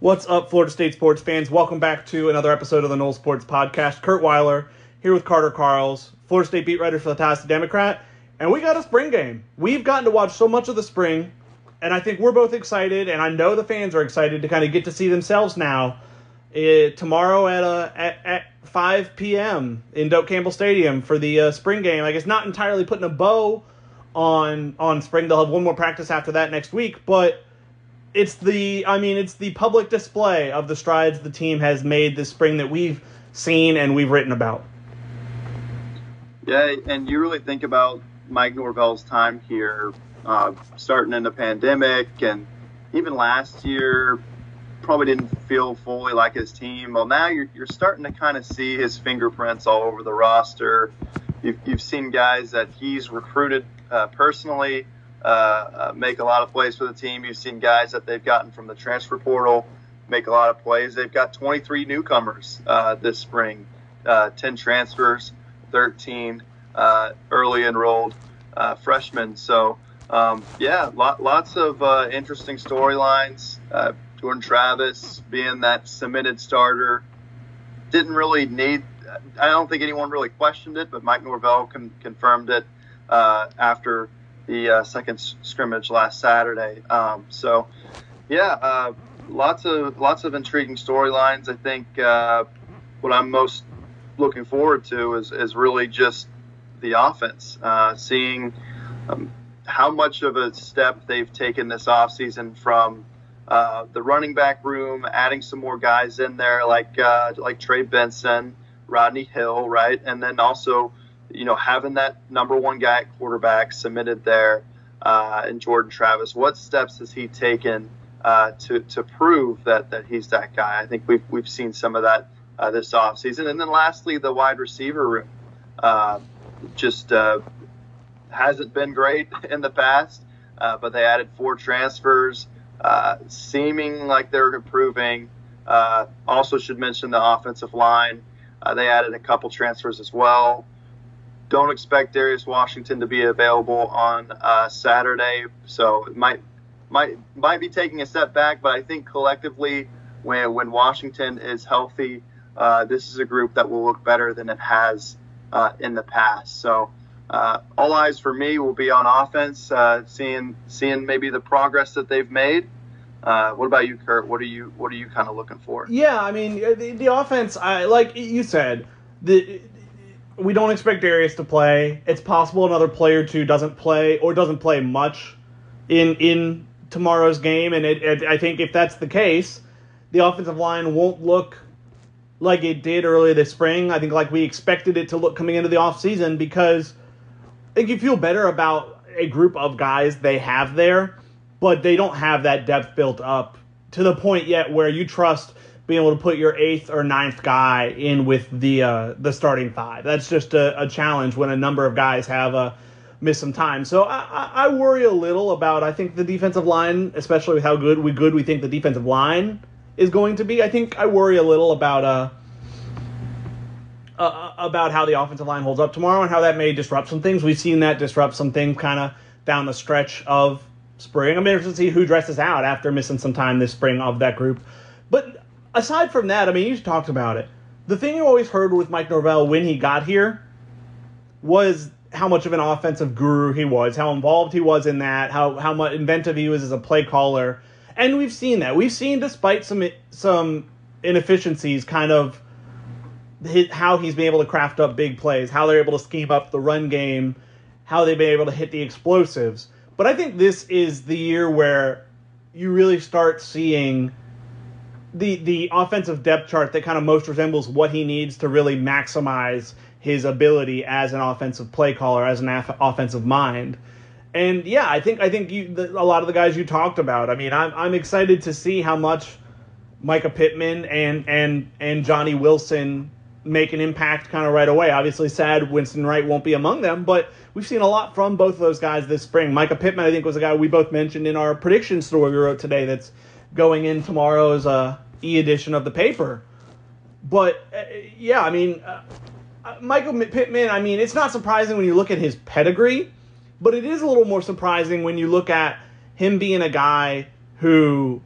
What's up, Florida State sports fans? Welcome back to another episode of the NoleSports Podcast. Curt Weiler here with Carter Karels, Florida State beat writer for the Taos Democrat, and we got a spring game. We've gotten to watch so much of the spring, and I think we're both excited, and I know the fans are excited to kind of get to see themselves now. Uh, tomorrow at, uh, at at 5 p.m. in Doak Campbell Stadium for the uh, spring game. I guess not entirely putting a bow on on spring. They'll have one more practice after that next week, but it's the I mean it's the public display of the strides the team has made this spring that we've seen and we've written about. Yeah, and you really think about Mike Norvell's time here, uh, starting in the pandemic, and even last year, probably didn't feel fully like his team. Well, now you're, you're starting to kind of see his fingerprints all over the roster. You've, you've seen guys that he's recruited uh, personally uh, uh, make a lot of plays for the team. You've seen guys that they've gotten from the transfer portal make a lot of plays. They've got 23 newcomers uh, this spring, uh, 10 transfers, 13 uh, early enrolled freshmen. So, um, yeah, lot, lots of interesting storylines. Jordan Travis being that cemented starter didn't really need. I don't think anyone really questioned it, but Mike Norvell con- confirmed it after the uh, second scrimmage last Saturday. Um, so, yeah, uh, lots of lots of intriguing storylines. I think uh, what I'm most looking forward to is, is really just the offense, uh, seeing um, how much of a step they've taken this offseason from uh, the running back room, adding some more guys in there like uh, like Trey Benson, Rodney Hill, right, and then also you know, having that number one guy at quarterback submitted there uh, and Jordan Travis, what steps has he taken uh, to, to prove that, that he's that guy? I think we've, we've seen some of that uh, this offseason. And then lastly, the wide receiver room uh, just uh, hasn't been great in the past, uh, but they added four transfers, seeming like they're improving. also, should mention the offensive line. they added a couple transfers as well don't expect Darius Washington to be available on uh, Saturday, so it might might might be taking a step back. But I think collectively, when when Washington is healthy, uh, this is a group that will look better than it has uh, in the past. So. Uh, all eyes for me will be on offense, uh, seeing seeing maybe the progress that they've made. Uh, what about you, Curt? What are you What are you kind of looking for? Yeah, I mean the, the offense. I like you said the we don't expect Darius to play. It's possible another player two doesn't play or doesn't play much in in tomorrow's game, and it, it, I think if that's the case, the offensive line won't look like it did earlier this spring. I think like we expected it to look coming into the offseason because I think you feel better about a group of guys they have there, but they don't have that depth built up to the point yet where you trust being able to put your eighth or ninth guy in with the uh, the starting five. That's just a, a, challenge when a number of guys have uh, missed some time. So I, I, worry a little about I think the defensive line, especially with how good we good we think the defensive line is going to be. I think I worry a little about uh, uh about how the offensive line holds up tomorrow and how that may disrupt some things. We've seen that disrupt some things kind of down the stretch of spring. I'm interested to see who dresses out after missing some time this spring of that group. But aside from that, I mean, you talked about it. The thing you always heard with Mike Norvell when he got here was how much of an offensive guru he was, how involved he was in that, how how much inventive he was as a play caller, and we've seen that. We've seen, despite some some inefficiencies, kind of how he's been able to craft up big plays, how they're able to scheme up the run game, how they've been able to hit the explosives. But I think this is the year where you really start seeing the the offensive depth chart that kind of most resembles what he needs to really maximize his ability as an offensive play caller, as an af- offensive mind. And yeah, I think I think you, the, a lot of the guys you talked about. I mean, I'm I'm excited to see how much Micah Pittman and and and Johnny Wilson make an impact kind of right away. Obviously, sad Winston Wright won't be among them, but we've seen a lot from both of those guys this spring. Micah Pittman, I think, was a guy we both mentioned in our prediction story we wrote today. That's going in tomorrow's uh, e edition of the paper. But uh, yeah, I mean, uh, uh, Michael Pittman. I mean, it's not surprising when you look at his pedigree, but it is a little more surprising when you look at him being a guy who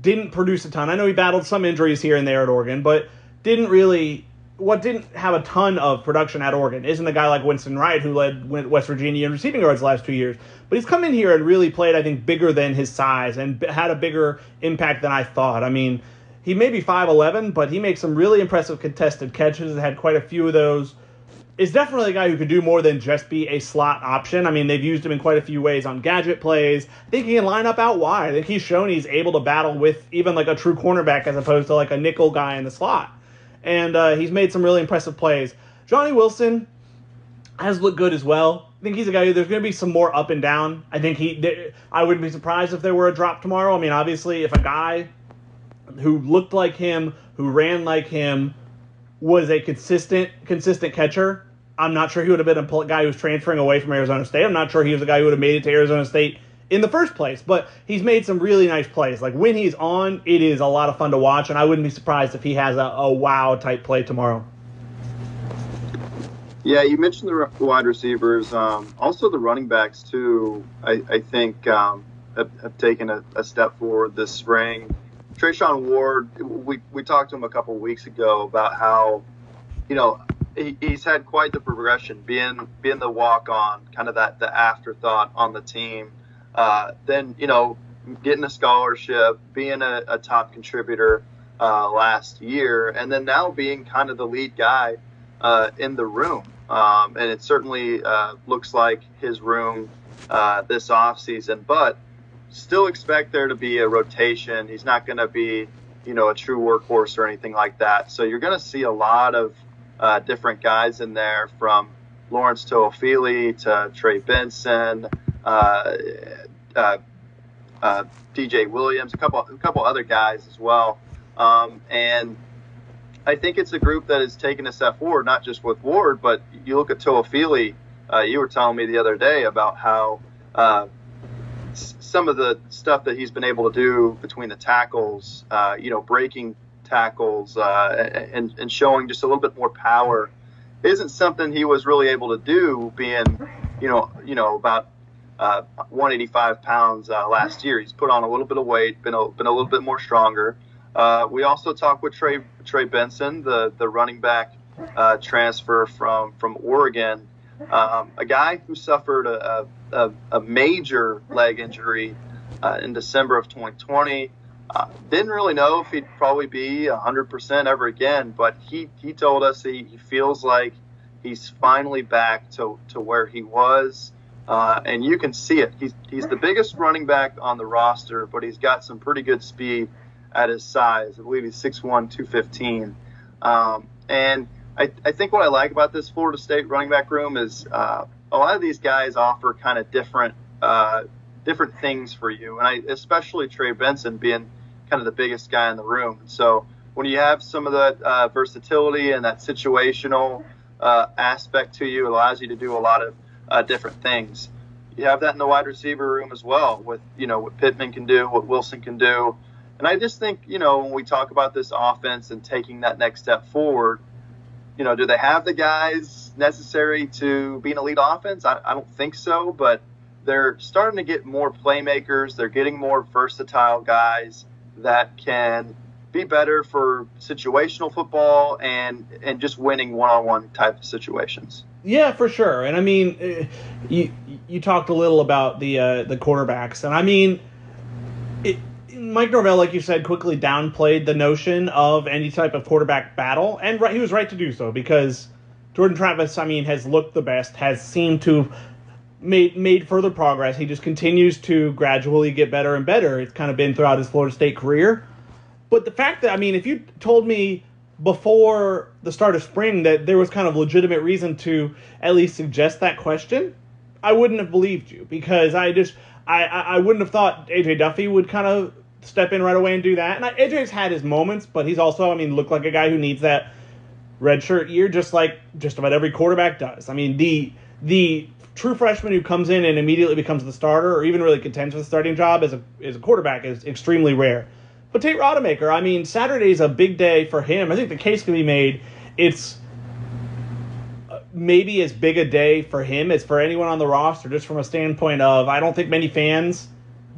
didn't produce a ton. I know he battled some injuries here and there at Oregon, but didn't really. What didn't have a ton of production at Oregon isn't a guy like Winston Wright who led West Virginia in receiving yards last two years. But he's come in here and really played, I think, bigger than his size and had a bigger impact than I thought. I mean, he may be 5'11, but he makes some really impressive contested catches. and Had quite a few of those is definitely a guy who could do more than just be a slot option. I mean, they've used him in quite a few ways on gadget plays. I think he can line up out wide. I think he's shown he's able to battle with even like a true cornerback as opposed to like a nickel guy in the slot. And uh, he's made some really impressive plays. Johnny Wilson has looked good as well. I think he's a guy who there's going to be some more up and down. I think he. I wouldn't be surprised if there were a drop tomorrow. I mean, obviously, if a guy who looked like him, who ran like him, was a consistent consistent catcher, I'm not sure he would have been a guy who was transferring away from Arizona State. I'm not sure he was a guy who would have made it to Arizona State in the first place, but he's made some really nice plays. Like when he's on, it is a lot of fun to watch, and I wouldn't be surprised if he has a, a wow type play tomorrow. Yeah, you mentioned the wide receivers, um, also the running backs too. I, I think um, have, have, taken a, a, step forward this spring. Treshaun Ward, we, we talked to him a couple weeks ago about how, you know, he, he's had quite the progression, being being the walk on, kind of that the afterthought on the team. Uh, then you know, getting a scholarship, being a, a top contributor uh, last year, and then now being kind of the lead guy uh, in the room. Um, and it certainly uh, looks like his room uh, this offseason, but still expect there to be a rotation. He's not going to be, you know, a true workhorse or anything like that. So you're going to see a lot of uh, different guys in there from Lawrence Toafili to Trey Benson, uh, uh, uh DJ Williams, a couple a couple other guys as well. Um, and I think it's a group that has taken a step forward, not just with Ward, but you look at Toafili. Uh, you were telling me the other day about how uh, some of the stuff that he's been able to do between the tackles, you know, breaking tackles uh, and, and showing just a little bit more power isn't something he was really able to do being, you know, you know, about uh, 185 pounds uh, last year. He's put on a little bit of weight, been a, been a little bit more stronger. Uh, we also talked with Trey Trey Benson, the the running back uh, transfer from from Oregon, um, a guy who suffered a, a, a major leg injury uh, in December of 2020. Uh, didn't really know if he'd probably be 100% ever again, but he, he told us he, he feels like he's finally back to, to where he was. Uh, and you can see it. He's, he's the biggest running back on the roster, but he's got some pretty good speed at his size. I believe he's 6'1, 215. Um, and I, I think what I like about this Florida State running back room is uh, a lot of these guys offer kind of different uh, different things for you. And I especially Trey Benson being kind of the biggest guy in the room. So when you have some of that uh, versatility and that situational uh, aspect to you, it allows you to do a lot of uh, different things. You have that in the wide receiver room as well, with you know what Pittman can do, what Wilson can do, and I just think you know when we talk about this offense and taking that next step forward, you know, do they have the guys necessary to be an elite offense? I, I don't think so, but they're starting to get more playmakers. They're getting more versatile guys that can be better for situational football and and just winning one-on-one type of situations. Yeah, for sure. And I mean, uh, you you talked a little about the uh, the quarterbacks, and I mean, Mike Norvell, like you said, quickly downplayed the notion of any type of quarterback battle, and right, he was right to do so because Jordan Travis, I mean, has looked the best, has seemed to made made further progress. He just continues to gradually get better and better. It's kind of been throughout his Florida State career. But the fact that I mean, if you told me before the start of spring that there was kind of legitimate reason to at least suggest that question, I wouldn't have believed you because I just I I wouldn't have thought AJ Duffy would kind of step in right away and do that. And I, AJ's had his moments, but he's also I mean looked like a guy who needs that red shirt year just like just about every quarterback does. I mean the the true freshman who comes in and immediately becomes the starter or even really contends for the starting job as a, as a quarterback is extremely rare. But Tate Rodemaker, I mean, Saturday's a big day for him. I think the case can be made. It's uh, maybe as big a day for him as for anyone on the roster, just from a standpoint of I don't think many fans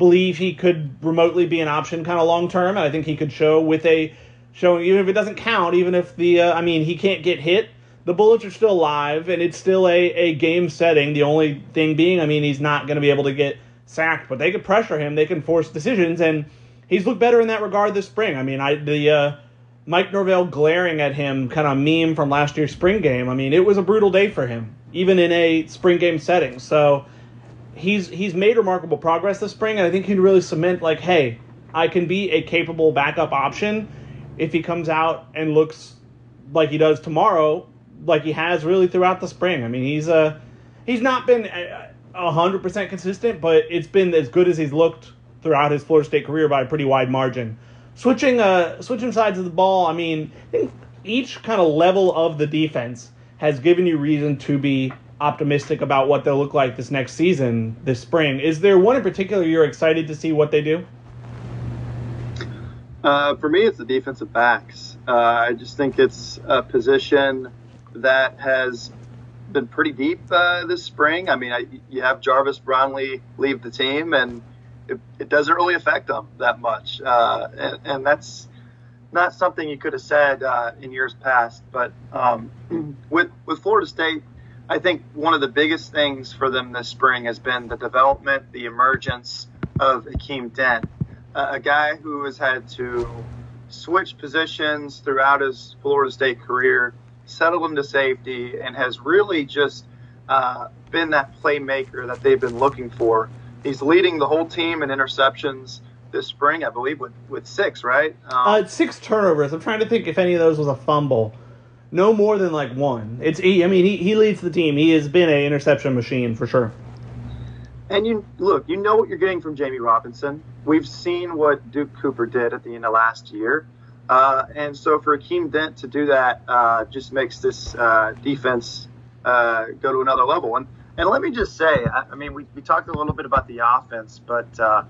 believe he could remotely be an option kind of long term, and I think he could show with a showing even if it doesn't count, even if the uh, I mean he can't get hit, the bullets are still alive, and it's still a, a game setting. The only thing being, I mean, he's not going to be able to get sacked, but they could pressure him, they can force decisions, and he's looked better in that regard this spring. I mean, I the uh, Mike Norvell glaring at him kind of meme from last year's spring game. I mean, it was a brutal day for him, even in a spring game setting. So he's he's made remarkable progress this spring, and I think he can really cement like, hey, I can be a capable backup option if he comes out and looks like he does tomorrow, like he has really throughout the spring. I mean, he's a uh, he's not been hundred percent consistent, but it's been as good as he's looked throughout his Florida State career by a pretty wide margin. Switching uh switching sides of the ball, I mean, I think each kind of level of the defense has given you reason to be optimistic about what they'll look like this next season, this spring. Is there one in particular you're excited to see what they do? Uh, for me, it's the defensive backs. Uh, I just think it's a position that has been pretty deep uh, this spring. I mean, I, you have Jarvis Brownlee leave the team, and it, it doesn't really affect them that much. Uh, and, and, that's not something you could have said uh, in years past. But um, with with Florida State, I think one of the biggest things for them this spring has been the development, the emergence of Akeem Dent a guy who has had to switch positions throughout his Florida State career, settle into safety, and has really just uh, been that playmaker that they've been looking for. He's leading the whole team in interceptions this spring, I believe, with, with six, right? Um, uh, six turnovers. I'm trying to think if any of those was a fumble. No more than like one. It's he, I mean he, he leads the team. He has been an interception machine for sure. And you look, you know what you're getting from Jammie Robinson. We've seen what Duke Cooper did at the end of last year. Uh, and so for Akeem Dent to do that uh, just makes this uh, defense uh, go to another level. And, and let me just say, I, I, mean, we, we talked a little bit about the offense, but uh,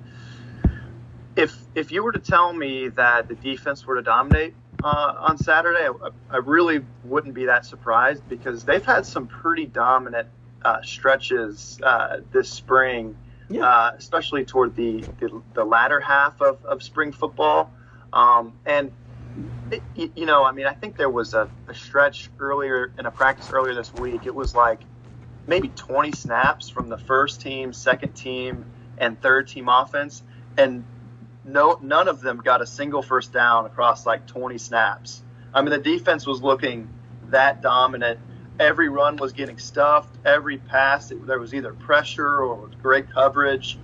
if if you were to tell me that the defense were to dominate uh, on Saturday, I, I, really wouldn't be that surprised because they've had some pretty dominant uh, stretches uh, this spring, yeah. uh, especially toward the, the, the latter half of, of spring football. Um, and it, you know, I mean, I think there was a, a stretch earlier in a practice earlier this week. It was like maybe 20 snaps from the first team, second team, and third team offense, and no, none of them got a single first down across like 20 snaps. I mean, the defense was looking that dominant every run was getting stuffed. Every pass, it, there was either pressure or great coverage.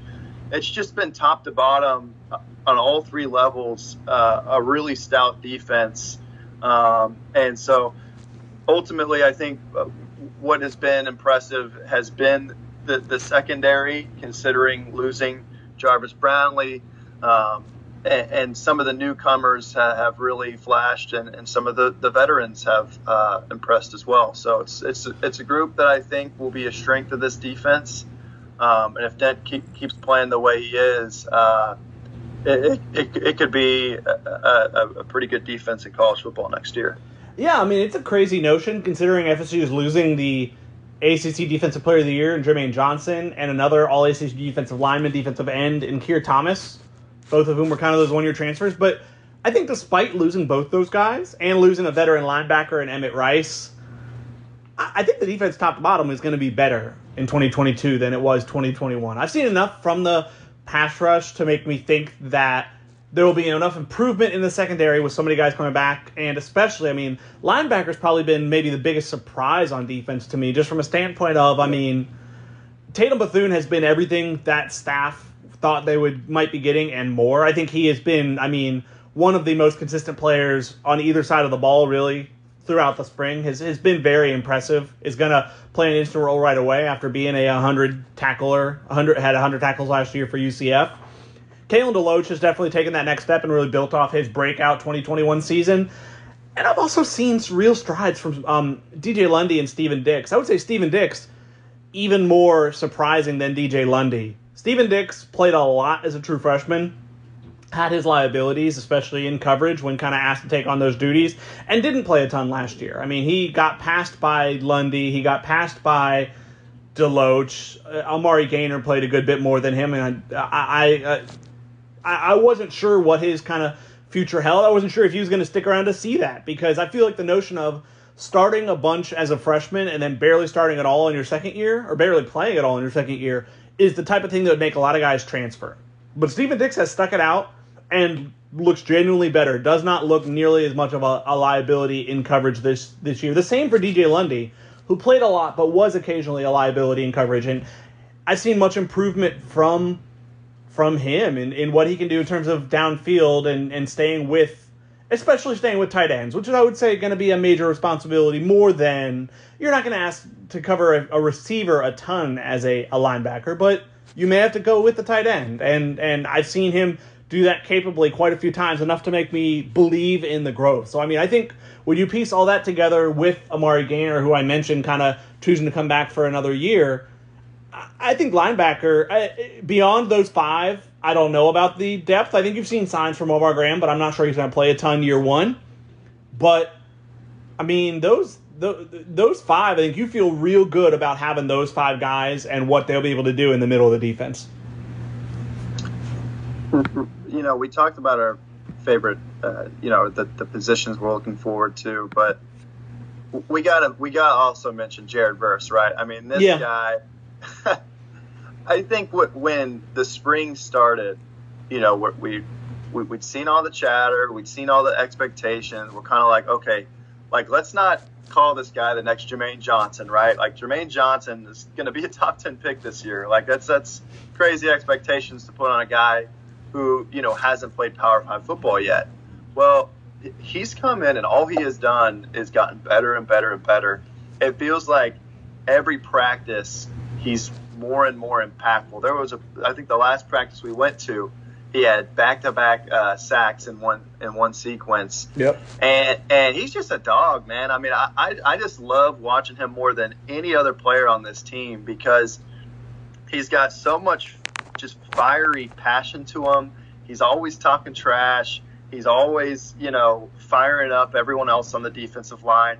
It's just been top to bottom uh, on all three levels, uh, a really stout defense. Um, and so ultimately, I think uh, what has been impressive has been the, the secondary, considering losing Jarvis Brownlee. Um, and, and some of the newcomers have really flashed, and, and some of the, the veterans have uh, impressed as well. So it's it's it's a group that I think will be a strength of this defense. Um, and if Dent keep, keeps playing the way he is, uh, it, it, it, could be a, a, a, pretty good defense in college football next year. Yeah, I mean it's a crazy notion considering FSU is losing the ACC Defensive Player of the Year in Jermaine Johnson and another All ACC defensive lineman, defensive end in Keir Thomas both of whom were kind of those one year transfers. But I think despite losing both those guys and losing a veteran linebacker and Emmett Rice, I think the defense top to bottom is going to be better in 2022 than it was 2021. I've seen enough from the pass rush to make me think that there will be enough improvement in the secondary with so many guys coming back, and especially, I mean, linebackers probably been maybe the biggest surprise on defense to me, just from a standpoint of, I mean, Tatum Bethune has been everything that staff thought they would might be getting and more. I think he has been, I mean, one of the most consistent players on either side of the ball, really, throughout the spring. Has has been very impressive. Is going to play an instant role right away after being a 100 tackler, 100 had 100 tackles last year for UCF. Kalen DeLoach has definitely taken that next step and really built off his breakout 2021 season. And I've also seen real strides from um, DJ Lundy and Stephen Dix. I would say Stephen Dix even more surprising than DJ Lundy Stephen Dix played a lot as a true freshman, had his liabilities, especially in coverage when kind of asked to take on those duties, and didn't play a ton last year. I mean, he got passed by Lundy, he got passed by Deloach. Uh, Amari Gainer played a good bit more than him, and I I, uh, I, I wasn't sure what his kind of future held. I wasn't sure if he was going to stick around to see that because I feel like the notion of starting a bunch as a freshman and then barely starting at all in your second year or barely playing at all in your second year is the type of thing that would make a lot of guys transfer. But Stephen Dix has stuck it out and looks genuinely better. Does not look nearly as much of a, a liability in coverage this this year. The same for DJ Lundy who played a lot but was occasionally a liability in coverage. And I've seen much improvement from from him in, in what he can do in terms of downfield and, and staying with especially staying with tight ends, which is I would say going to be a major responsibility more than you're not going to ask to cover a, a, receiver a ton as a, a linebacker, but you may have to go with the tight end. And and I've seen him do that capably quite a few times, enough to make me believe in the growth. So I mean, I think when you piece all that together with Amari Gainer, who I mentioned kind of choosing to come back for another year, I think linebacker, beyond those five, I don't know about the depth. I think you've seen signs from Omar Graham, but I'm not sure he's going to play a ton year one. But, I mean, those the, those five, I think you feel real good about having those five guys and what they'll be able to do in the middle of the defense. You know, we talked about our favorite, uh, you know, the, the positions we're looking forward to. But we gotta we gotta also mention Jared Verse, right? I mean, this yeah. guy. I think what, when the spring started, you know, we, we we'd seen all the chatter, we'd seen all the expectations. We're kind of like, okay, like let's not call this guy the next Jermaine Johnson, right? Like Jermaine Johnson is going to be a top ten pick this year. Like that's that's crazy expectations to put on a guy who you know hasn't played Power Five football yet. Well, he's come in and all he has done is gotten better and better and better. It feels like every practice he's more and more impactful. There was a, I think the last practice we went to, he had back-to-back uh, sacks in one in one sequence. Yep. And and he's just a dog, man. I mean, I, I I just love watching him more than any other player on this team because he's got so much just fiery passion to him. He's always talking trash. He's always, you know, firing up everyone else on the defensive line.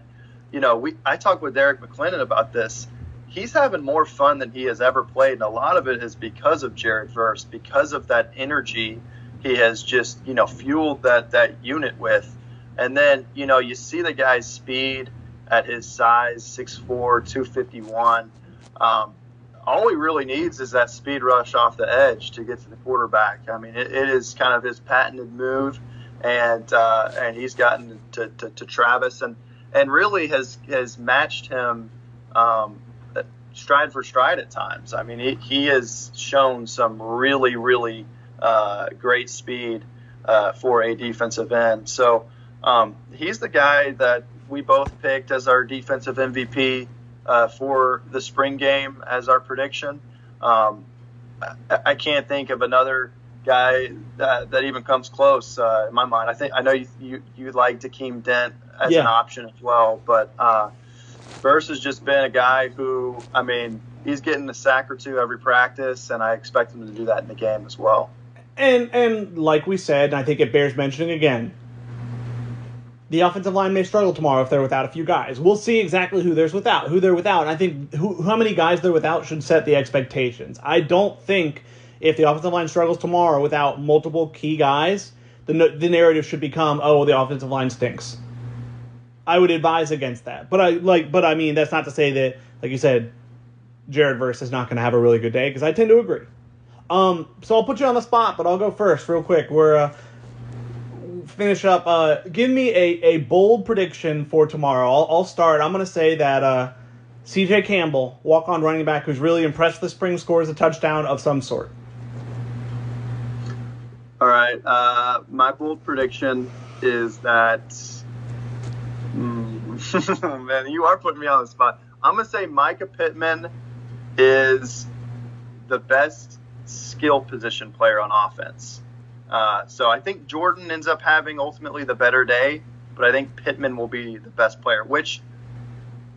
You know, we I talked with Derrick McLendon about this. He's having more fun than he has ever played, and a lot of it is because of Jared Verse, because of that energy he has just, you know, fueled that that unit with. And then, you know, you see the guy's speed at his size, 6'4", 251. Um, all he really needs is that speed rush off the edge to get to the quarterback. I mean, it, it is kind of his patented move, and uh, and he's gotten to, to, to, Travis and and really has has matched him um, stride for stride at times. I mean, he, he has shown some really really uh, great speed uh, for a defensive end. So um, he's the guy that we both picked as our defensive MVP uh, for the spring game as our prediction. Um, I, I, can't think of another guy that, that even comes close uh, in my mind. I think I know you you, you like Dakeem Dent as yeah. an option as well, but Verse has just been a guy who I mean he's getting a sack or two every practice, and I expect him to do that in the game as well. And and like we said, and I think it bears mentioning again the offensive line may struggle tomorrow if they're without a few guys. We'll see exactly who there's without, who they're without. And I think who, how many guys they're without should set the expectations. I don't think if the offensive line struggles tomorrow without multiple key guys, the the narrative should become, oh, the offensive line stinks. I would advise against that. But I like, but I mean, that's not to say that, like you said, Jared Verse is not going to have a really good day because I tend to agree. Um, so I'll put you on the spot, but I'll go first, real quick. We're uh, finish up. Uh, give me a, a bold prediction for tomorrow. I'll, I'll start. I'm going to say that uh, C.J. Campbell, walk on running back, who's really impressed this spring, scores a touchdown of some sort. All right. Uh, my bold prediction is that. Mm, man, you are putting me on the spot. I'm going to say Micah Pittman is the best skill position player on offense. Uh, so I think Jordan ends up having ultimately the better day, but I think Pittman will be the best player, which,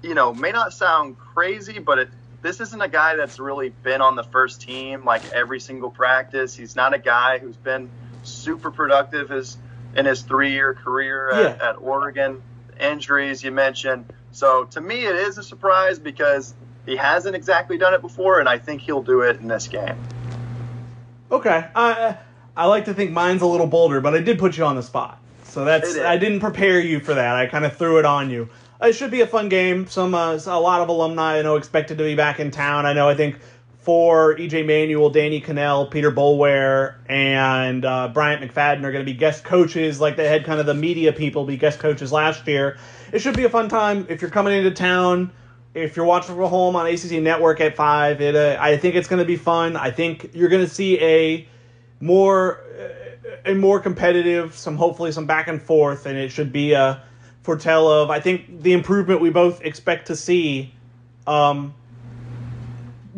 you know, may not sound crazy, but it, this isn't a guy that's really been on the first team like every single practice. He's not a guy who's been super productive his, in his three year career at, yeah. at Oregon. Injuries you mentioned. So to me, it is a surprise because he hasn't exactly done it before, and I think he'll do it in this game. Okay, I I like to think mine's a little bolder, but I did put you on the spot, so that's I didn't prepare you for that. I kind of threw it on you. It should be a fun game. Some uh, a lot of alumni I know expected to be back in town. I know I think for EJ Manuel, Danny Kanell, Peter Boulware, and uh, Bryant McFadden are going to be guest coaches, like they had kind of the media people be guest coaches last year. It should be a fun time if you're coming into town. If you're watching from home on ACC Network at five, it uh, I think it's going to be fun. I think you're going to see a more a more competitive, some hopefully some back and forth, and it should be a foretell of I think the improvement we both expect to see. Um,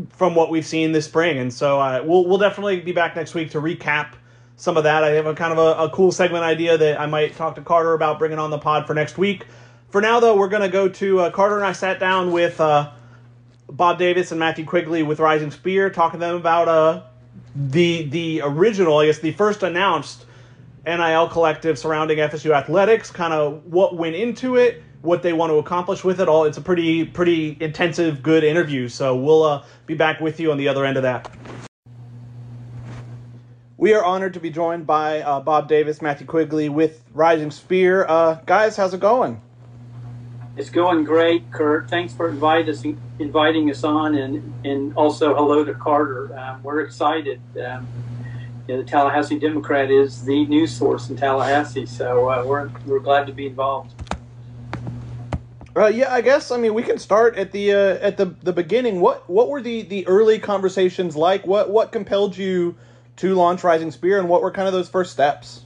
from what we've seen this spring. And so uh, we'll we'll definitely be back next week to recap some of that. I have a kind of a, a, cool segment idea that I might talk to Carter about bringing on the pod for next week. For now, though, we're going to go to uh, Carter and I sat down with uh, Bob Davis and Matthew Quigley with Rising Spear, talking to them about uh, the the original, I guess, the first announced NIL collective surrounding FSU athletics, kind of what went into it what they want to accomplish with it all. It's a pretty pretty intensive, good interview. So we'll uh, be back with you on the other end of that. We are honored to be joined by uh, Bob Davis, Matthew Quigley with Rising Spear. Uh, guys, how's it going? It's going great, Curt. Thanks for inviting us, inviting us on, and and also hello to Carter. Um, we're excited. Um, you know, the Tallahassee Democrat is the news source in Tallahassee, so uh, we're we're glad to be involved. Uh, yeah, I guess I mean we can start at the uh, at the the beginning. What what were the the early conversations like? What what compelled you to launch Rising Spear, and what were kind of those first steps?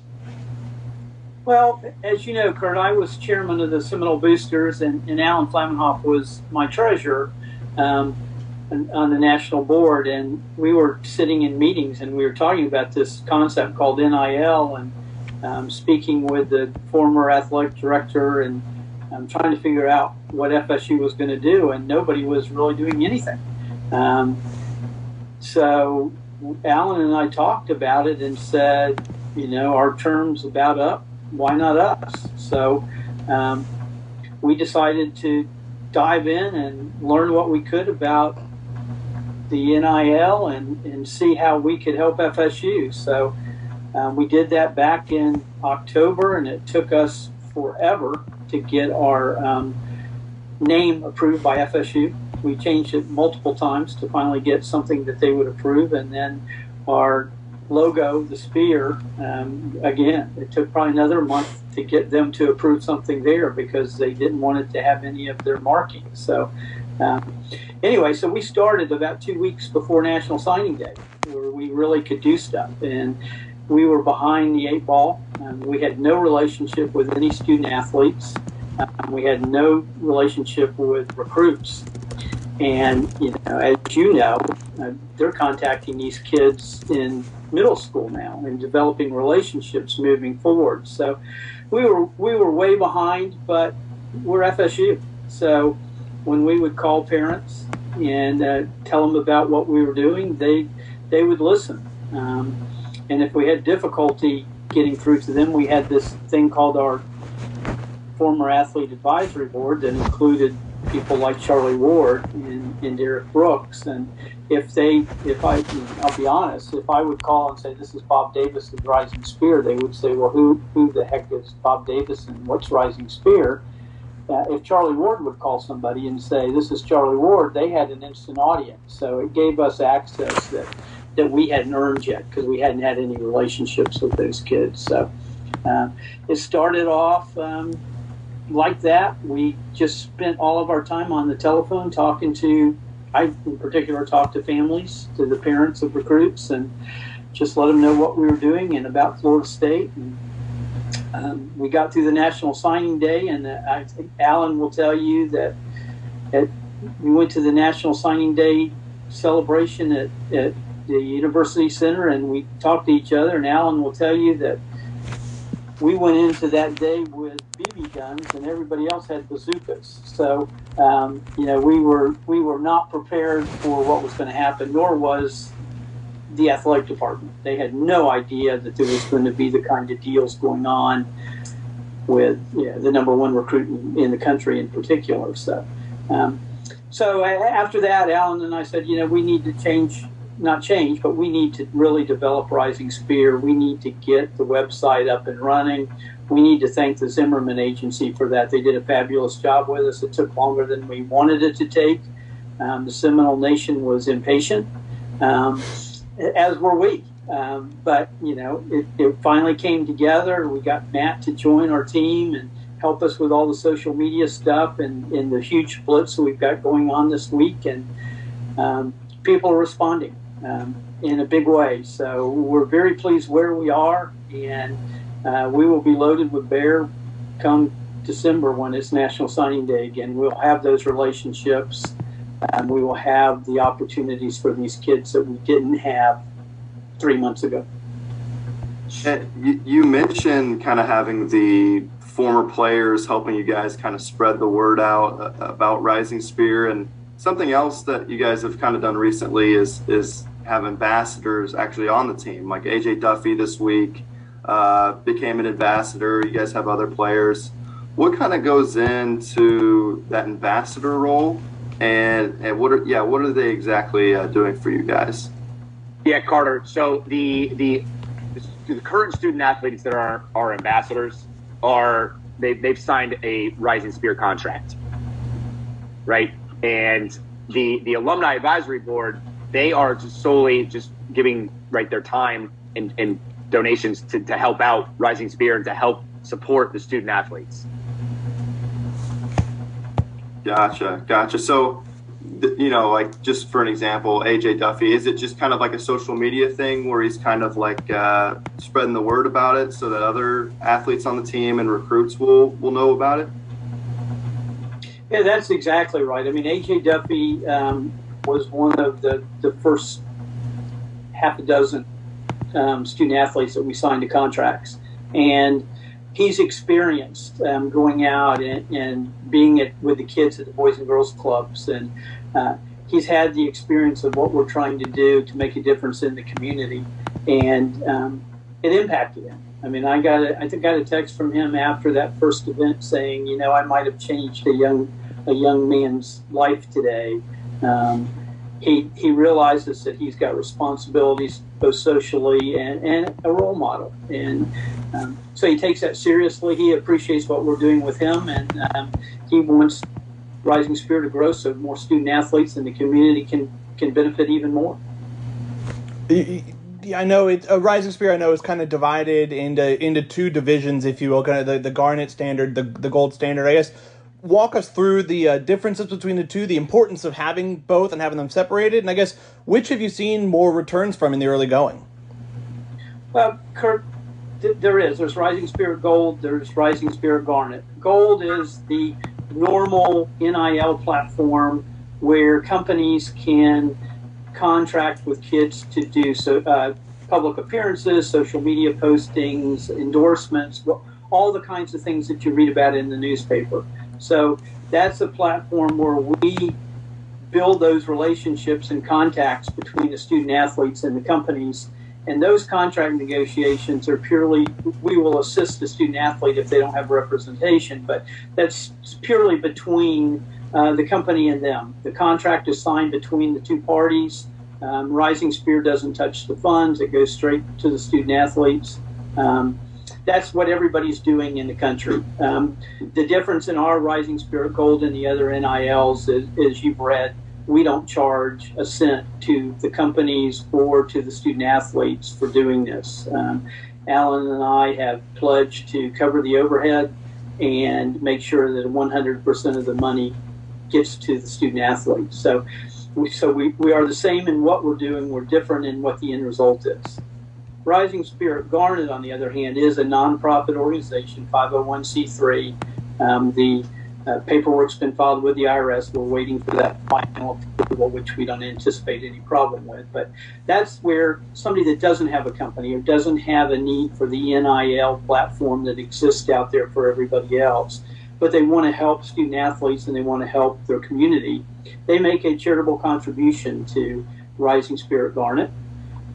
Well, as you know, Curt, I was chairman of the Seminole Boosters, and, and Alan Flamenhoff was my treasurer um, on the national board. And we were sitting in meetings, and we were talking about this concept called NIL, and um, speaking with the former athletic director and um, trying to figure out what FSU was going to do, and nobody was really doing anything. Um, so Alan and I talked about it and said, you know, our terms about up, why not us? So um, we decided to dive in and learn what we could about the NIL and, and see how we could help FSU. So um, we did that back in October, and it took us forever to get our um, name approved by FSU. We changed it multiple times to finally get something that they would approve, and then our logo, the spear, um, again, it took probably another month to get them to approve something there because they didn't want it to have any of their markings. So, um, anyway, so we started about two weeks before National Signing Day, where we really could do stuff, and we were behind the eight ball. Um, we had no relationship with any student athletes. Um, we had no relationship with recruits. And, you know, as you know, uh, they're contacting these kids in middle school now and developing relationships moving forward. So we were, we were way behind, but we're FSU. So when we would call parents and uh, tell them about what we were doing, they, they would listen. Um, and if we had difficulty getting through to them, we had this thing called our former athlete advisory board that included people like Charlie Ward and, and Derrick Brooks. And if they, if I, I'll be honest, if I would call and say, this is Bob Davis and Rising Spear, they would say, well, who, who the heck is Bob Davis and what's Rising Spear? Uh, if Charlie Ward would call somebody and say, this is Charlie Ward, they had an instant audience. So it gave us access that that we hadn't earned yet because we hadn't had any relationships with those kids. So uh, it started off um, like that. We just spent all of our time on the telephone talking to, I in particular talked to families, to the parents of recruits, and just let them know what we were doing and about Florida State. And, um, we got through the National Signing Day, and uh, I think Alan will tell you that at, we went to the National Signing Day celebration at, at the University Center and we talked to each other. And Alan will tell you that we went into that day with BB guns and everybody else had bazookas. So um, you know we were we were not prepared for what was going to happen, nor was the athletic department. They had no idea that there was going to be the kind of deals going on with you know, the number one recruit in, the country in particular. So. Um, so after that, Alan and I said, you know, we need to change, not change, but we need to really develop Rising Spear. We need to get the website up and running. We need to thank the Zimmerman Agency for that. They did a fabulous job with us. It took longer than we wanted it to take. Um, the Seminole Nation was impatient, um, as were we. Um, but you know, it, it, finally came together. We got Matt to join our team and help us with all the social media stuff and, and the huge splits we've got going on this week. And um, people are responding um, in a big way. So we're very pleased where we are, and uh, we will be loaded with bear come December when it's National Signing Day again. We'll have those relationships. And we will have the opportunities for these kids that we didn't have three months ago. You, you mentioned kind of having the former players helping you guys kind of spread the word out uh, about Rising Spear, and something else that you guys have kind of done recently is is have ambassadors actually on the team. Like AJ Duffy this week uh, became an ambassador. You guys have other players. What kind of goes into that ambassador role, and and what are yeah what are they exactly uh, doing for you guys? Yeah, Carter. So the the the current student athletes that are are ambassadors are they they've signed a Rising Spear contract, right? And the the alumni advisory board they are just solely just giving right their time and, and donations to, to help out Rising Spear and to help support the student athletes. Gotcha, gotcha. So you know, like just for an example, AJ Duffy, is it just kind of like a social media thing where he's kind of like uh, spreading the word about it so that other athletes on the team and recruits will will know about it? Yeah, that's exactly right. I mean, AJ Duffy um, was one of the, the first half a dozen um, student athletes that we signed to contracts. And he's experienced um, going out and, and being at, with the kids at the Boys and Girls Clubs and uh, he's had the experience of what we're trying to do to make a difference in the community, and um, it impacted him. I mean, I got a, I think got a text from him after that first event saying, you know, I might have changed a young a young man's life today. Um, he he realizes that he's got responsibilities both socially and, and a role model, and um, so he takes that seriously. He appreciates what we're doing with him, and um, he wants Rising Spear to grow so more student athletes and the community can can benefit even more. I know it. A Rising Spear, I know, is kind of divided into into two divisions, if you will, kind of the, the Garnet standard, the the Gold standard. I guess walk us through the uh, differences between the two, the importance of having both and having them separated, and I guess which have you seen more returns from in the early going? Well, Curt, th- there is. There's Rising Spear Gold. There's Rising Spear Garnet. Gold is the normal NIL platform where companies can contract with kids to do so uh, public appearances, social media postings, endorsements, all the kinds of things that you read about in the newspaper. So that's a platform where we build those relationships and contacts between the student athletes and the companies and those contract negotiations are purely, we will assist the student athlete if they don't have representation, but that's purely between uh, the company and them. The contract is signed between the two parties. Um, Rising Spear doesn't touch the funds, it goes straight to the student athletes. Um, that's what everybody's doing in the country. Um, the difference in our Rising Spear Gold and the other NILs is, is you've read we don't charge a cent to the companies or to the student athletes for doing this. Um, Alan and I have pledged to cover the overhead and make sure that 100% of the money gets to the student athletes. So, so we, we are the same in what we're doing. We're different in what the end result is. Rising Spear Garnet, on the other hand, is a nonprofit organization, 501c3. Um, the uh, paperwork's been filed with the IRS. We're waiting for that final approval, which we don't anticipate any problem with. But that's where somebody that doesn't have a company or doesn't have a need for the NIL platform that exists out there for everybody else, but they want to help student athletes and they want to help their community, they make a charitable contribution to Rising Spear Garnet.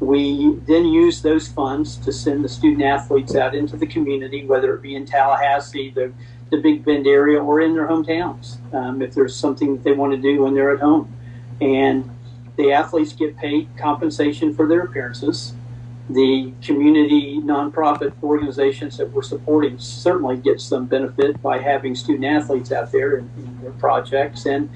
We then use those funds to send the student athletes out into the community, whether it be in Tallahassee, the the Big Bend area or in their hometowns um, if there's something that they want to do when they're at home. And the athletes get paid compensation for their appearances. The community nonprofit organizations that we're supporting certainly get some benefit by having student athletes out there in, in their projects, and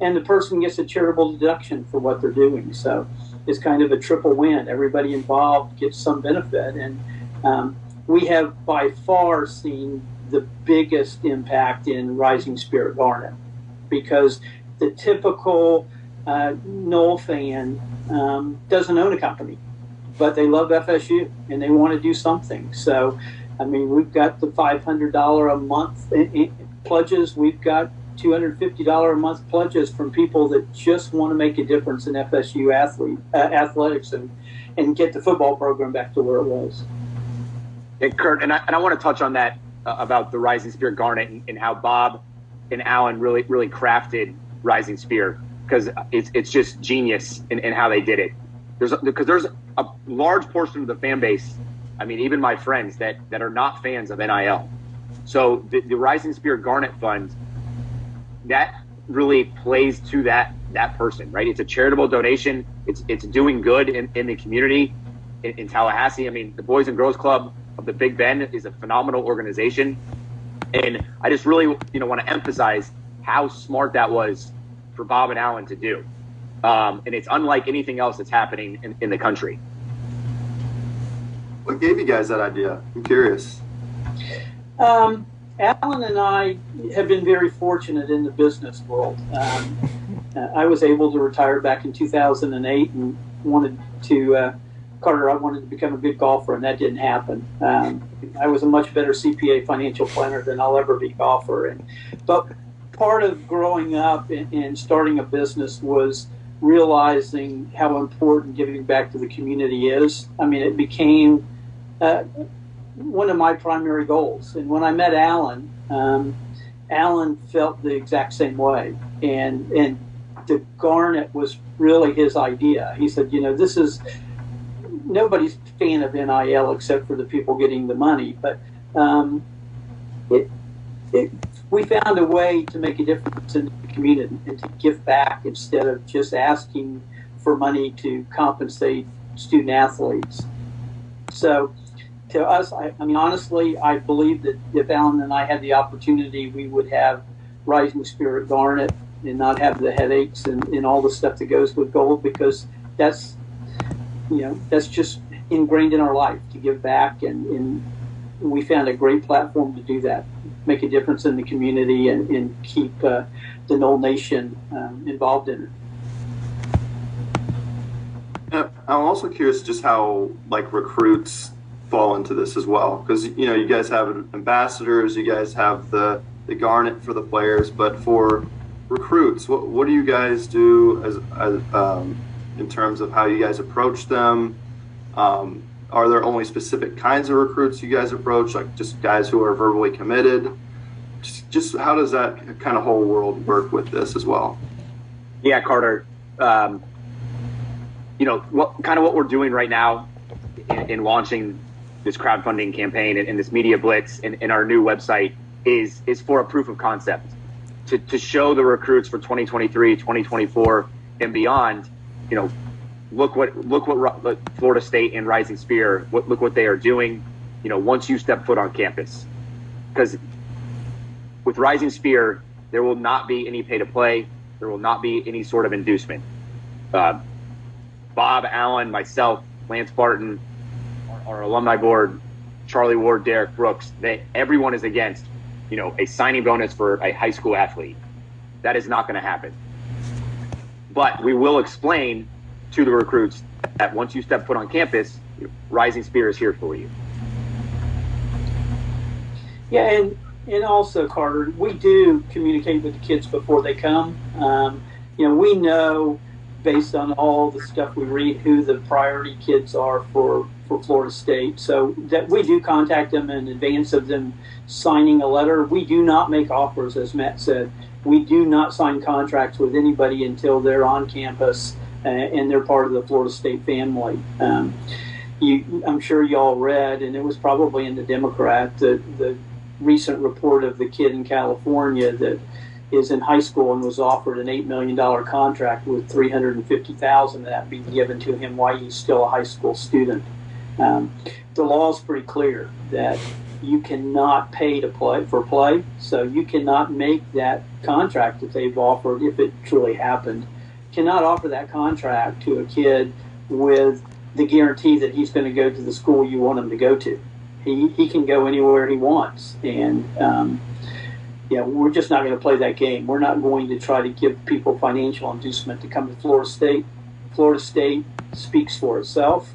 and the person gets a charitable deduction for what they're doing. So it's kind of a triple win. Everybody involved gets some benefit, and um, we have by far seen the biggest impact in Rising Spear Garnet because the typical uh, Nole fan um, doesn't own a company, but they love FSU and they want to do something. So, I mean, we've got the $500 a month pledges. We've got $250 a month pledges from people that just want to make a difference in FSU athlete uh, athletics and, and get the football program back to where it was. And Curt, and I, and I want to touch on that uh, about the Rising Spear Garnet and, and, how Bob and Alan really really crafted Rising Spear because it's it's just genius in, in how they did it. There's because there's a large portion of the fan base. I mean, even my friends that that are not fans of NIL. So the, the Rising Spear Garnet Fund that really plays to that that person, right? It's a charitable donation. It's it's doing good in, in the community in, in Tallahassee. I mean, the Boys and Girls Club of the Big Bend is a phenomenal organization, and I just really you know want to emphasize how smart that was for Bob and Alan to do, um, and it's unlike anything else that's happening in, in the country. What gave you guys that idea? I'm curious. Um, Alan and I have been very fortunate in the business world. Um, I was able to retire back in 2008 and wanted to uh, Carter, I wanted to become a good golfer, and that didn't happen. Um, I was a much better CPA financial planner than I'll ever be golfer. And but part of growing up and, and starting a business was realizing how important giving back to the community is. I mean, it became uh, one of my primary goals. And when I met Alan, um, Alan felt the exact same way, and and the Garnet was really his idea. He said, you know, this is nobody's fan of NIL except for the people getting the money. But um, it, it, we found a way to make a difference in the community and to give back instead of just asking for money to compensate student athletes. So, to us, I, I mean, honestly, I believe that if Alan and I had the opportunity, we would have Rising Spear Garnet and not have the headaches and, and all the stuff that goes with gold because that's you know, that's just ingrained in our life to give back, and, and we found a great platform to do that, make a difference in the community, and, and keep uh, the Nole Nation um, involved in it. I'm also curious just how like recruits fall into this as well, because you know you guys have ambassadors, you guys have the the garnet for the players, but for recruits, what what do you guys do as, as um, in terms of how you guys approach them? Um, are there only specific kinds of recruits you guys approach, like just guys who are verbally committed? Just, just how does that kind of whole world work with this as well? Yeah, Carter. Um, you know, what kind of what we're doing right now in, in launching this crowdfunding campaign and, and this media blitz and, and, our new website is is for a proof of concept to, to show the recruits for 2023, 2024, and beyond you know, look what look what Florida State and Rising Spear what, look what they are doing. You know, once you step foot on campus, because with Rising Spear, there will not be any pay to play. There will not be any sort of inducement. Uh, Bob Alan, myself, Lance Barton, our, alumni board, Charlie Ward, Derrick Brooks, they everyone is against, you know, a signing bonus for a high school athlete. That is not going to happen. But we will explain to the recruits that once you step foot on campus, Rising Spear is here for you. Yeah, and and also Carter, we do communicate with the kids before they come. Um, you know, we know based on all the stuff we read who the priority kids are for for Florida State. So that we do contact them in advance of them signing a letter. We do not make offers, as Matt said we do not sign contracts with anybody until they're on campus uh, and they're part of the Florida State family. Um, you, I'm sure y'all read, and it was probably in the Democrat, the, the recent report of the kid in California that is in high school and was offered an eight million dollar contract with three hundred and fifty thousand that being given to him while he's still a high school student. Um, the law is pretty clear that you cannot pay to play for play, so you cannot make that contract that they've offered if it truly happened. Cannot offer that contract to a kid with the guarantee that he's going to go to the school you want him to go to. He, he can go anywhere he wants, and um, yeah, we're just not going to play that game. We're not going to try to give people financial inducement to come to Florida State. Florida State speaks for itself.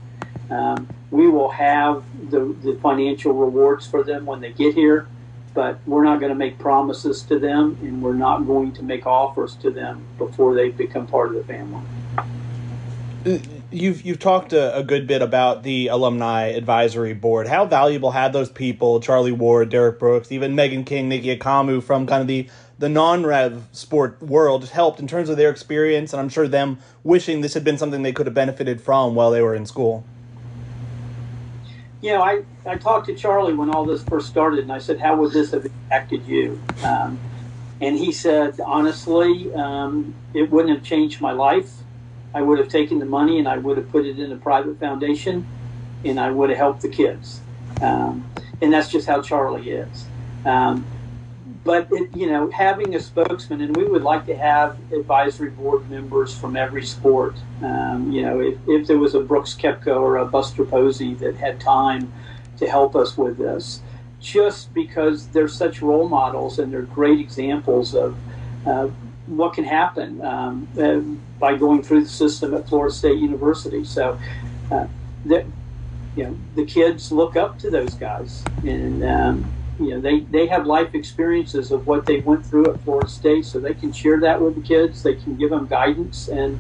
Um, we will have the, the financial rewards for them when they get here, but we're not going to make promises to them, and we're not going to make offers to them before they become part of the family. You've you've talked a, a good bit about the alumni advisory board. How valuable had those people, Charlie Ward, Derrick Brooks, even Megan King, Nikki Akamu, from kind of the the non-rev sport world helped in terms of their experience, and I'm sure them wishing this had been something they could have benefited from while they were in school you know, I, I talked to Charlie when all this first started, and I said, How would this have impacted you? Um, and he said, Honestly, um, it wouldn't have changed my life. I would have taken the money and I would have put it in a private foundation and I would have helped the kids. Um, and that's just how Charlie is. Um, but it, you know, having a spokesman, and we would like to have advisory board members from every sport. Um, you know, if, if there was a Brooks Koepka or a Buster Posey that had time to help us with this, just because they're such role models and they're great examples of uh, what can happen um, uh, by going through the system at Florida State University. So, uh, that you know, the kids look up to those guys, and um, you know they they have life experiences of what they went through at Florida State, so they can share that with the kids. They can give them guidance, and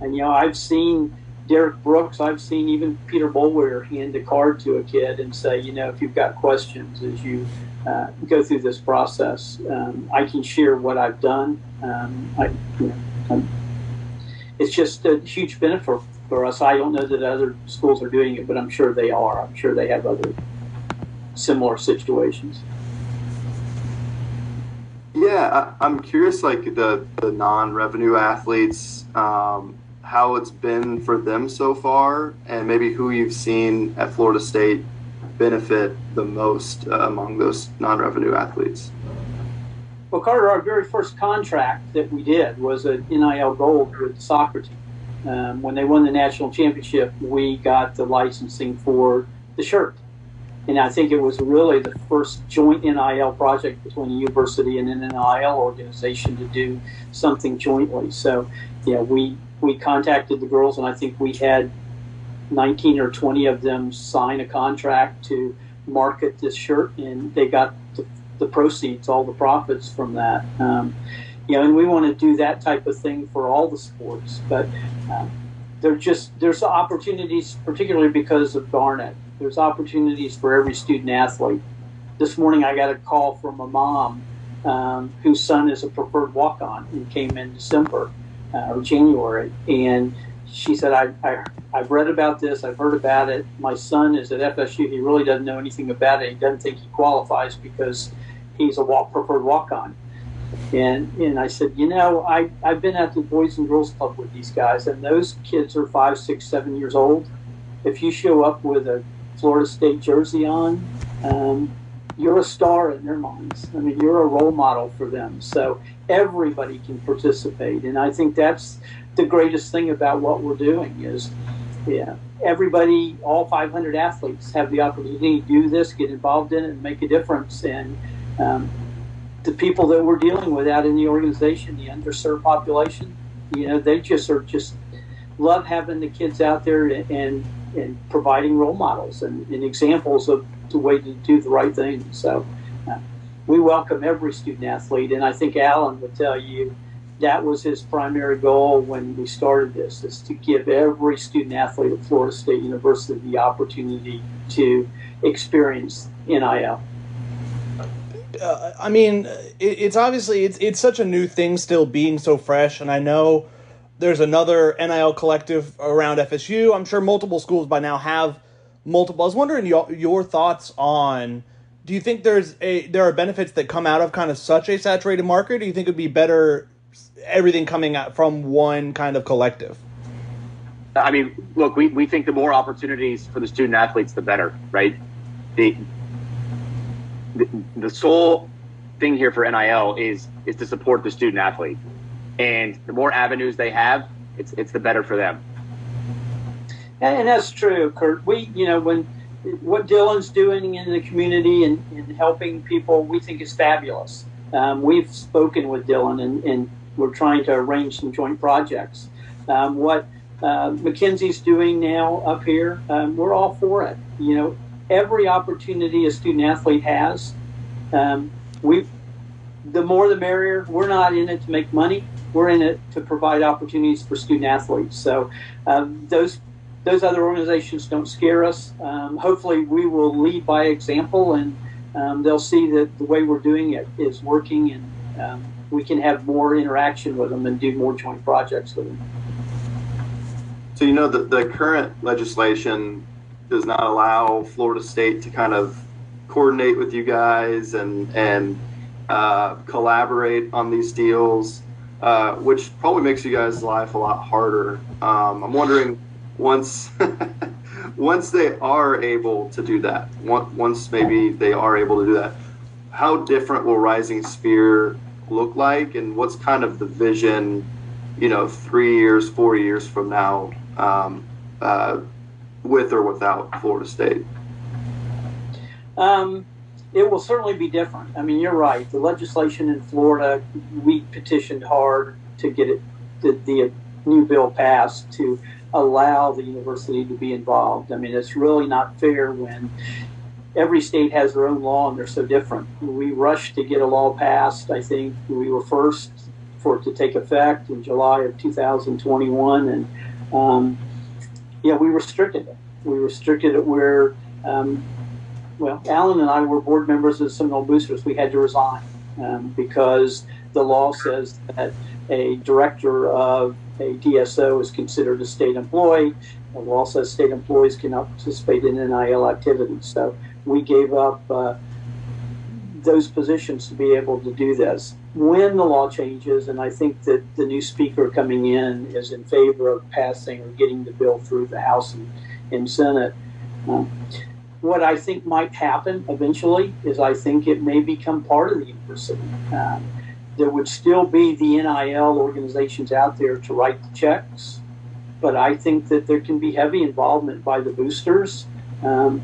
and you know I've seen Derrick Brooks, I've seen even Peter Boulware hand a card to a kid and say, you know, if you've got questions as you uh, go through this process, um, I can share what I've done. Um, I, you know, it's just a huge benefit for us. I don't know that other schools are doing it, but I'm sure they are. I'm sure they have other similar situations. Yeah, I, am curious, like the the non-revenue athletes, um, how it's been for them so far, and maybe who you've seen at Florida State benefit the most uh, among those non-revenue athletes. Well, Carter, our very first contract that we did was an NIL Gold with the soccer team. Um, when they won the national championship, we got the licensing for the shirt and I think it was really the first joint NIL project between a university and an NIL organization to do something jointly. So, yeah, we we contacted the girls, and I think we had 19 or 20 of them sign a contract to market this shirt, and they got the, the proceeds, all the profits from that. Um, you know, and we want to do that type of thing for all the sports, but. Um, there just there's opportunities, particularly because of Garnet there's opportunities for every student athlete. This morning I got a call from a mom um, whose son is a preferred walk on and came in December uh, or January. And she said, I, I, I've read about this, I've heard about it. My son is at FSU. He really doesn't know anything about it. He doesn't think he qualifies because he's a walk, preferred walk on. And and I said, you know, I, I've been at the Boys and Girls Club with these guys, and those kids are five, six, seven years old. If you show up with a Florida State jersey on, um, you're a star in their minds. I mean, you're a role model for them. So everybody can participate, and I think that's the greatest thing about what we're doing is, yeah, everybody, all 500 athletes have the opportunity to do this, get involved in it, and make a difference. And um, the people that we're dealing with out in the organization, the underserved population, you know, they just are just love having the kids out there and and providing role models and, and, examples of the way to do the right thing. So uh, we welcome every student athlete, and I think Alan would tell you that was his primary goal when we started this: is to give every student athlete at Florida State University the opportunity to experience NIL. Uh, I mean, it, it's obviously it's it's such a new thing still being so fresh, and I know there's another NIL collective around FSU. I'm sure multiple schools by now have multiple. I was wondering your, your thoughts on do you think there's a there are benefits that come out of kind of such a saturated market? Do you think it'd be better everything coming out from one kind of collective? I mean, look, we, we think the more opportunities for the student athletes, the better, right? The, the, the sole thing here for NIL is is to support the student athlete, and the more avenues they have, it's it's the better for them. And, that's true, Curt. We, you know, when what Dylan's doing in the community and, and helping people, we think is fabulous. Um, we've spoken with Dylan and, and, we're trying to arrange some joint projects. Um, what uh, doing now up here, um, we're all for it. You know, every opportunity a student athlete has, um, we the more the merrier. We're not in it to make money. We're in it to provide opportunities for student athletes. So um, those those other organizations don't scare us. Um, hopefully, we will lead by example, and um, they'll see that the way we're doing it is working, and um, we can have more interaction with them and do more joint projects with them. So you know that the current legislation does not allow Florida State to kind of coordinate with you guys and and uh, collaborate on these deals, uh, which probably makes you guys' life a lot harder. Um, I'm wondering once once they are able to do that, once maybe they are able to do that, how different will Rising Spear look like, and what's kind of the vision, you know, three years, four years from now, um, uh, with or without Florida State? Um, it will certainly be different. I mean, you're right. The legislation in Florida, we petitioned hard to get it, the, the new bill passed to allow the university to be involved. I mean, it's really not fair when every state has their own law and they're so different. We rushed to get a law passed. I think we were first for it to take effect in July of 2021, and um, yeah, we restricted it. We restricted it where, um, well, Alan and I were board members of Seminole Boosters. We had to resign um, because the law says that a director of a DSO is considered a state employee. The law says state employees cannot participate in NIL activities. So we gave up uh, those positions to be able to do this. When the law changes, and I think that the new speaker coming in is in favor of passing or getting the bill through the House and, and Senate. Um, what I think might happen eventually is I think it may become part of the university. Um, there would still be the NIL organizations out there to write the checks, but I think that there can be heavy involvement by the boosters, um,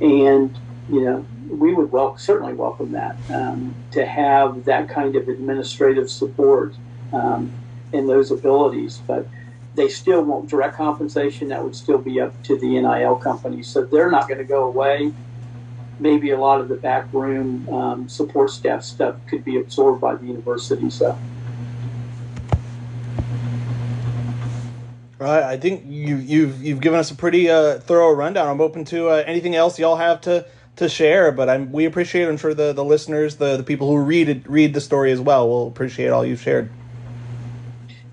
and you know we would wel- certainly welcome that um, to have that kind of administrative support um, and those abilities, but they still want direct compensation. That would still be up to the NIL companies, so they're not going to go away maybe a lot of the backroom um, support staff stuff could be absorbed by the university. So. Right, I think you, you've you've given us a pretty uh, thorough rundown. I'm open to uh, anything else y'all have to, to share, but I'm we appreciate. I'm sure the, the listeners, the, the people who read it, read the story as well, will appreciate all you've shared.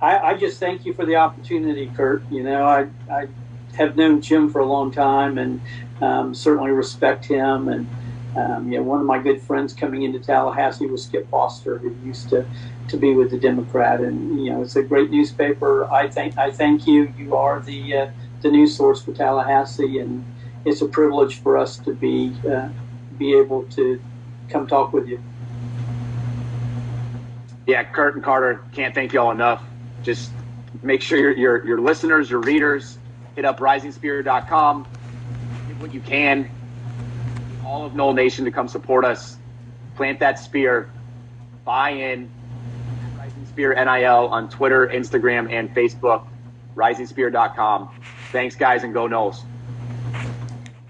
I, I just thank you for the opportunity, Curt. You know, I I have known Jim for a long time, and um, certainly respect him. And um, you know, one of my good friends coming into Tallahassee was Skip Foster, who used to to be with the Democrat. And you know, it's a great newspaper. I thank I thank you. You are the uh, the news source for Tallahassee, and it's a privilege for us to be uh, be able to come talk with you. Yeah, Curt and Carter, can't thank y'all enough. Just make sure your, your, your listeners, your readers, hit up risingspear.com get what you can. All of Nole Nation to come support us. Plant that spear. Buy in. Rising Spear NIL on Twitter, Instagram, and Facebook. RisingSpear.com. Thanks, guys, and go Noles.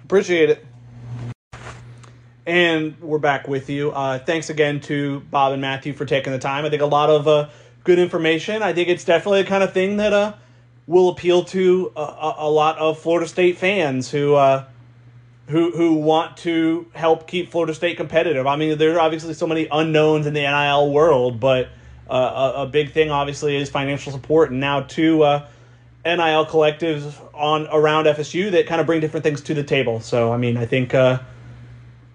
Appreciate it. And we're back with you. Uh, thanks again to Bob and Matthew for taking the time. I think a lot of uh, good information. I think it's definitely the kind of thing that uh, will appeal to a, a, lot of Florida State fans who uh, who who want to help keep Florida State competitive. I mean, there are obviously so many unknowns in the NIL world, but uh, a, a, big thing obviously is financial support, and now two uh, NIL collectives on around FSU that kind of bring different things to the table. So, I mean, I think uh,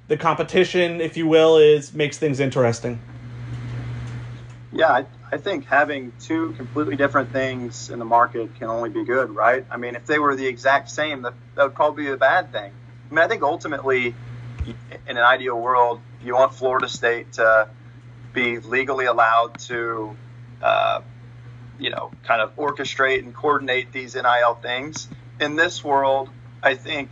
the competition, if you will, is makes things interesting. Yeah, I, I think having two completely different things in the market can only be good, right? I mean, if they were the exact same, that, that would probably be a bad thing. I mean, I think ultimately, in an ideal world, you want Florida State to be legally allowed to, uh, you know, kind of orchestrate and coordinate these NIL things. In this world, I think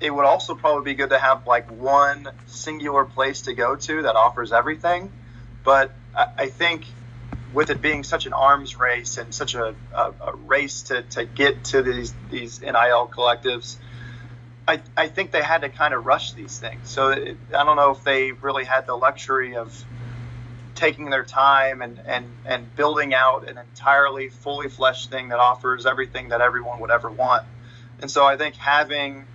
it, would also probably be good to have like one singular place to go to that offers everything. But I think with it being such an arms race and such a, a, a, race to, to get to these these NIL collectives, I, I think they had to kind of rush these things. So it, I don't know if they really had the luxury of taking their time and, and, and building out an entirely fully fleshed thing that offers everything that everyone would ever want. And so I think having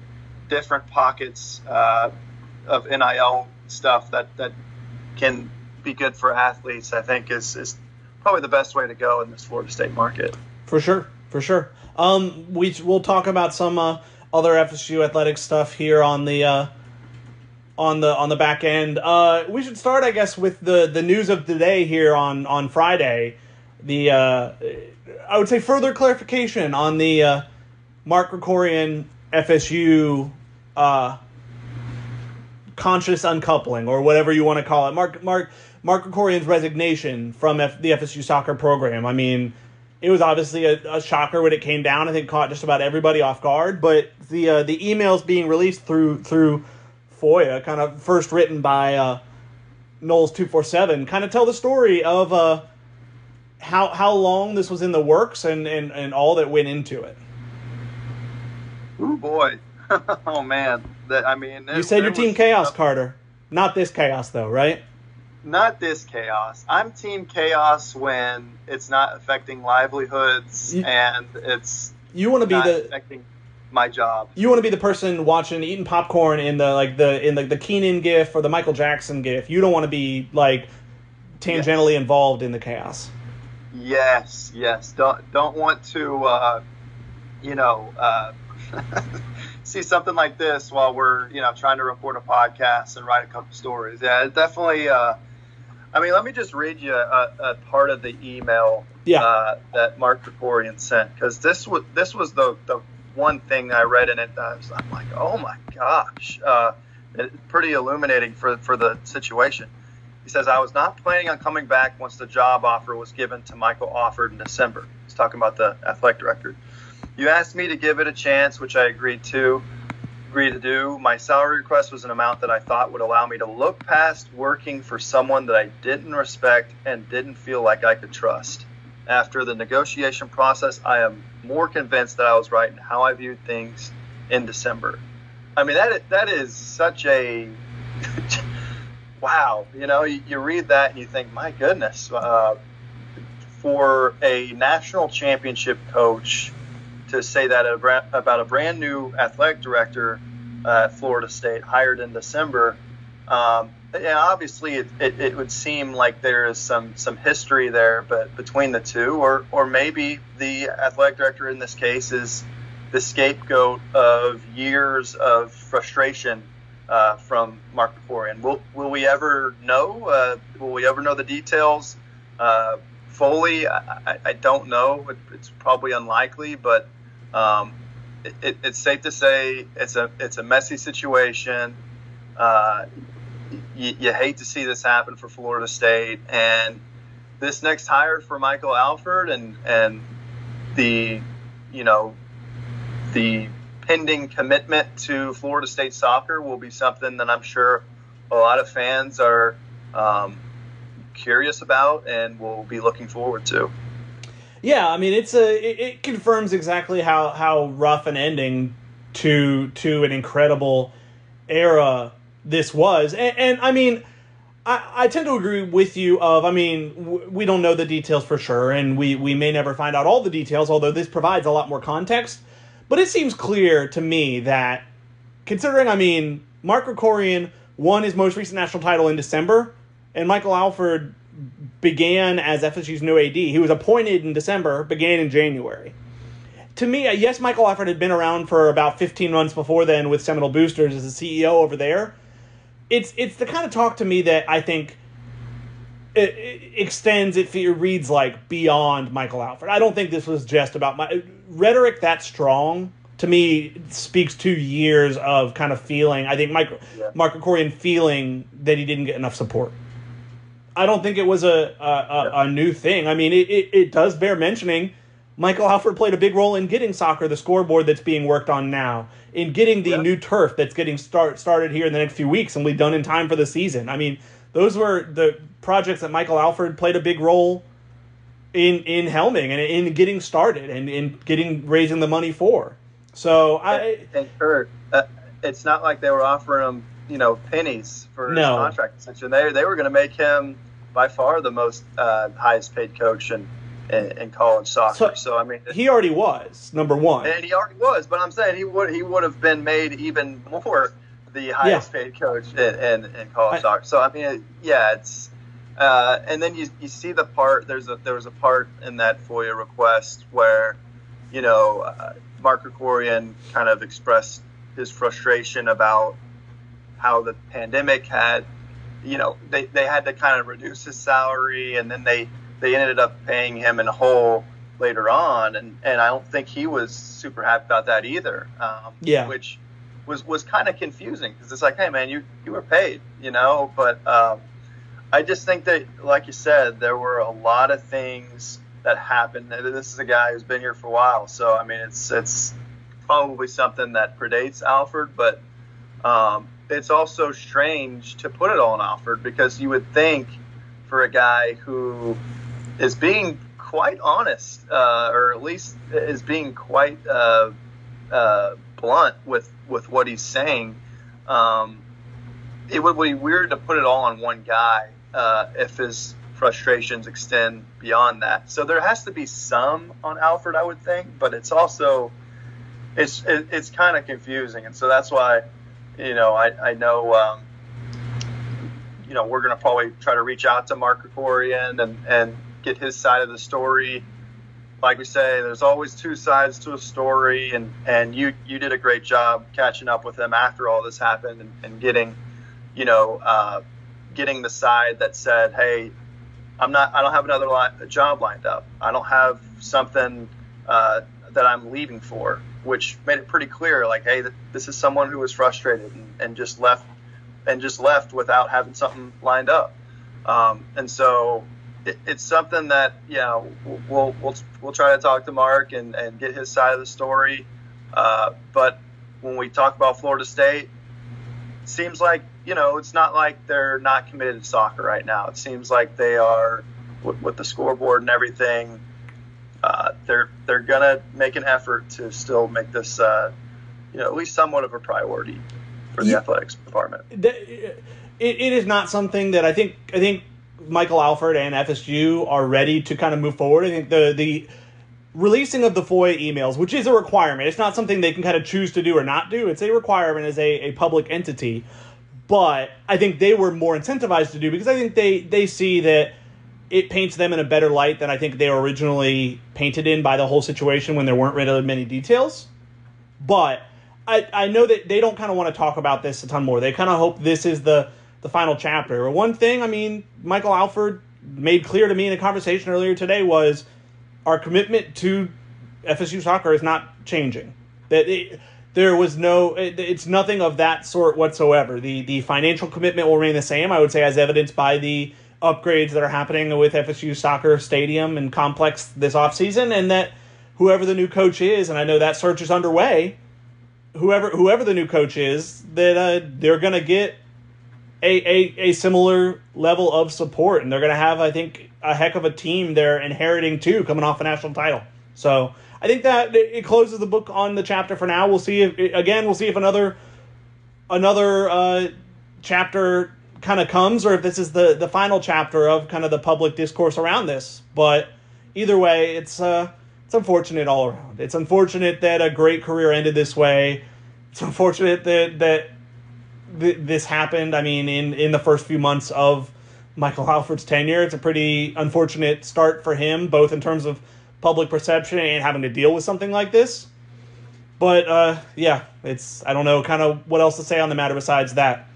different pockets uh, of NIL stuff that, that can be good for athletes, I think is, is probably the best way to go in this Florida State market. For sure, for sure. Um, we we'll talk about some uh, other FSU athletic stuff here on the uh, on the on the back end. Uh, we should start, I guess, with the the news of the day here on on Friday. The uh, I would say further clarification on the uh, Mark Krikorian FSU uh, conscious uncoupling or whatever you want to call it. Mark Mark Mark Krikorian's resignation from F- the FSU soccer program. I mean, it was obviously a, a, shocker when it came down. I think caught just about everybody off guard. But the uh, the emails being released through through FOIA, kind of first written by uh, Noles two four seven, kind of tell the story of uh, how how long this was in the works and and, and all that went into it. Oh boy, oh man, that I mean, you said your team chaos, Carter. Not this chaos though, right? Not this chaos. I'm team chaos when it's not affecting livelihoods you, and it's you want to be the affecting my job. You want to be the person watching eating popcorn in the like the in the the Keenan gif or the Michael Jackson gif. You don't want to be like tangentially yes. involved in the chaos. Yes, yes. Don't don't want to uh, you know uh, see something like this while we're you know trying to record a podcast and write a couple stories. Yeah, definitely. Uh, I mean, let me just read you a, a part of the email yeah. uh, that Mark Krikorian sent because this was this was the, the one thing I read in it that I was, I'm like, oh my gosh, uh, it's pretty illuminating for for the situation. He says, I was not planning on coming back once the job offer was given to Michael Alford in December. He's talking about the athletic director. You asked me to give it a chance, which I agreed to agree to do. My salary request was an amount that I thought would allow me to look past working for someone that I didn't respect and didn't feel like I could trust. After the negotiation process, I am more convinced that I was right in how I viewed things in December. I mean, that that is such a wow. You know, you, you, read that and you think, my goodness, uh, for a national championship coach to say that about a brand new athletic director uh, at Florida State hired in December. Um, and obviously, it, it, it, would seem like there is some some history there, but between the two, or or maybe the athletic director in this case is the scapegoat of years of frustration uh, from Mark Krikorian. Will will we ever know? Uh, will we ever know the details uh, fully? I, I, don't know. It, it's probably unlikely, but um, it, it's safe to say it's a it's a messy situation. Uh, you, you, hate to see this happen for Florida State, and this next hire for Michael Alford and and the you know the pending commitment to Florida State soccer will be something that I'm sure a lot of fans are um, curious about and will be looking forward to. Yeah, I mean it's a it, it confirms exactly how how rough an ending to to an incredible era this was, and, and I mean. I, I tend to agree with you. Of I mean, w- we don't know the details for sure, and we we may never find out all the details. Although this provides a lot more context, but it seems clear to me that, considering I mean, Mark Krikorian won his most recent national title in December, and Michael Alford began as FSU's new AD. He was appointed in December, began in January. To me, uh, yes, Michael Alford had been around for about 15 months before then with Seminole Boosters as the CEO over there. it's it's the kind of talk to me that I think it, it extends. It, it reads like beyond Michael Alford. I don't think this was just about my uh, rhetoric that strong. To me, speaks to years of kind of feeling. I think Mike, Yeah. Mark Krikorian feeling that he didn't get enough support. I don't think it was a a, a, a new thing. I mean, it, it, it does bear mentioning. Michael Alford played a big role in getting soccer the scoreboard that's being worked on now, in getting the Yeah. new turf that's getting start started here in the next few weeks and will be done in time for the season. I mean, those were the projects that Michael Alford played a big role in in helming and in getting started and in getting raising the money for. So I and Curt, uh, it's not like they were offering him, you know, pennies for his contract extension. They they were going to make him by far the most uh, highest paid coach in, in, in college soccer. So- So, I mean, he already was number one. and he already was, but I'm saying he would he would have been made even more the highest paid coach in, in, in college I- soccer. So I mean, yeah, it's. Uh, and then you, you see the part there's a there was a part in that FOIA request where, you know, uh, Mark Krikorian kind of expressed his frustration about how the pandemic had, you know, they, they had to kind of reduce his salary and then they they ended up paying him in whole later on, and, and I don't think he was super happy about that either. Um, Yeah. which was was kind of confusing because it's like, hey man, you you were paid, you know, but um, I just think that, like you said, there were a lot of things that happened. This is a guy who's been here for a while, so I mean, it's it's probably something that predates Alford, but um, it's also strange to put it all on Alford because you would think for a guy who is being quite honest, uh, or at least is being quite uh, uh, blunt with with what he's saying. Um, it would be weird to put it all on one guy uh, if his frustrations extend beyond that. So there has to be some on Alford, I would think, but it's also it's it, it's kind of confusing, and so that's why you know I I know. Um, you know, we're going to probably try to reach out to Mark Krikorian and, and get his side of the story. Like we say, there's always two sides to a story, and, and you, you did a great job catching up with him after all this happened and, and getting, you know, uh, getting the side that said, hey, I'm not, I don't have another li- job lined up. I don't have something uh, that I'm leaving for, which made it pretty clear, like, hey, this is someone who was frustrated and, and just left and just left without having something lined up. Um, and so it, it's something that know we'll we'll we'll try to talk to Mark and, and get his side of the story. Uh, but when we talk about Florida State, it seems like you know it's not like they're not committed to soccer right now. It seems like they are with, with the scoreboard and everything. Uh, they're they're gonna make an effort to still make this uh, you know at least somewhat of a priority for the Yeah. athletics department. It, it is not something that I think I think Michael Alford and FSU are ready to kind of move forward. I think the the releasing of the FOIA emails, which is a requirement, it's not something they can kind of choose to do or not do. It's a requirement as a, a public entity. But I think they were more incentivized to do because I think they they see that it paints them in a better light than I think they were originally painted in by the whole situation when there weren't really many details. But I, I know that they don't kind of want to talk about this a ton more. They kind of hope this is the the final chapter. One thing, I mean, Michael Alford made clear to me in a conversation earlier today was our commitment to FSU soccer is not changing. That it, there was no, it, it's nothing of that sort whatsoever. The the financial commitment will remain the same. I would say, as evidenced by the upgrades that are happening with FSU soccer stadium and complex this offseason, and that whoever the new coach is, and I know that search is underway. Whoever whoever the new coach is, that uh, they're gonna get a, a, a similar level of support, and they're going to have, I think, a heck of a team they're inheriting too, coming off a national title. So I think that it closes the book on the chapter for now. We'll see if again, we'll see if another another uh, chapter kind of comes, or if this is the the final chapter of kind of the public discourse around this. But either way, it's uh, it's unfortunate all around. It's unfortunate that a great career ended this way. It's unfortunate that that th- this happened. I mean, in in the first few months of Michael Alford's tenure, it's a pretty unfortunate start for him, both in terms of public perception and having to deal with something like this. But uh, yeah, it's I don't know kind of what else to say on the matter besides that.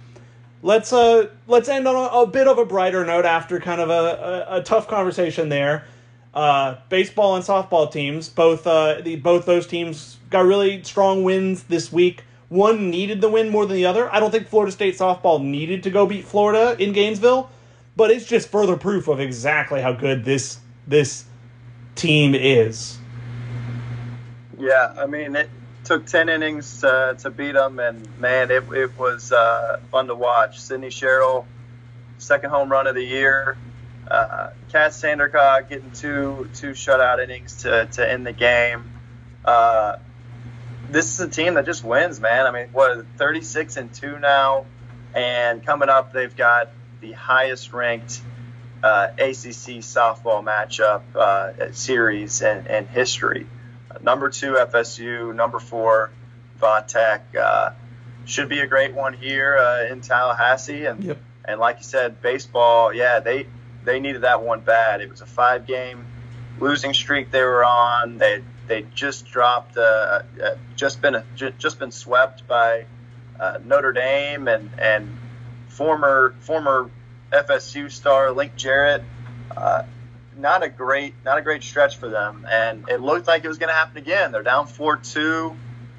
Let's uh let's end on a, a, bit of a brighter note after kind of a, a, a tough conversation there. Uh, baseball and softball teams, both uh, the both those teams got really strong wins this week. One needed the win more than the other. I don't think Florida State softball needed to go beat Florida in Gainesville, but it's just further proof of exactly how good this this team is. Yeah, I mean it took ten innings uh, to beat them, and man, it it was uh, fun to watch. Sydney Sherrill, second home run of the year. Uh, Kat Sandercock getting two two shutout innings to, to end the game. Uh, this is a team that just wins, man. I mean, what 36 and two now, and coming up, they've got the highest ranked uh, ACC softball matchup uh, series in, in history. Number two FSU, number four Vatech. Uh, should be a great one here uh, in Tallahassee, and yep. and like you said, baseball. Yeah, they they needed that one bad. It was a five game losing streak they were on. They they just dropped, uh, uh, just been just been swept by uh, Notre Dame and and former former FSU star Link Jarrett. Not a great not a great stretch for them, and it looked like it was going to happen again. They're down four two,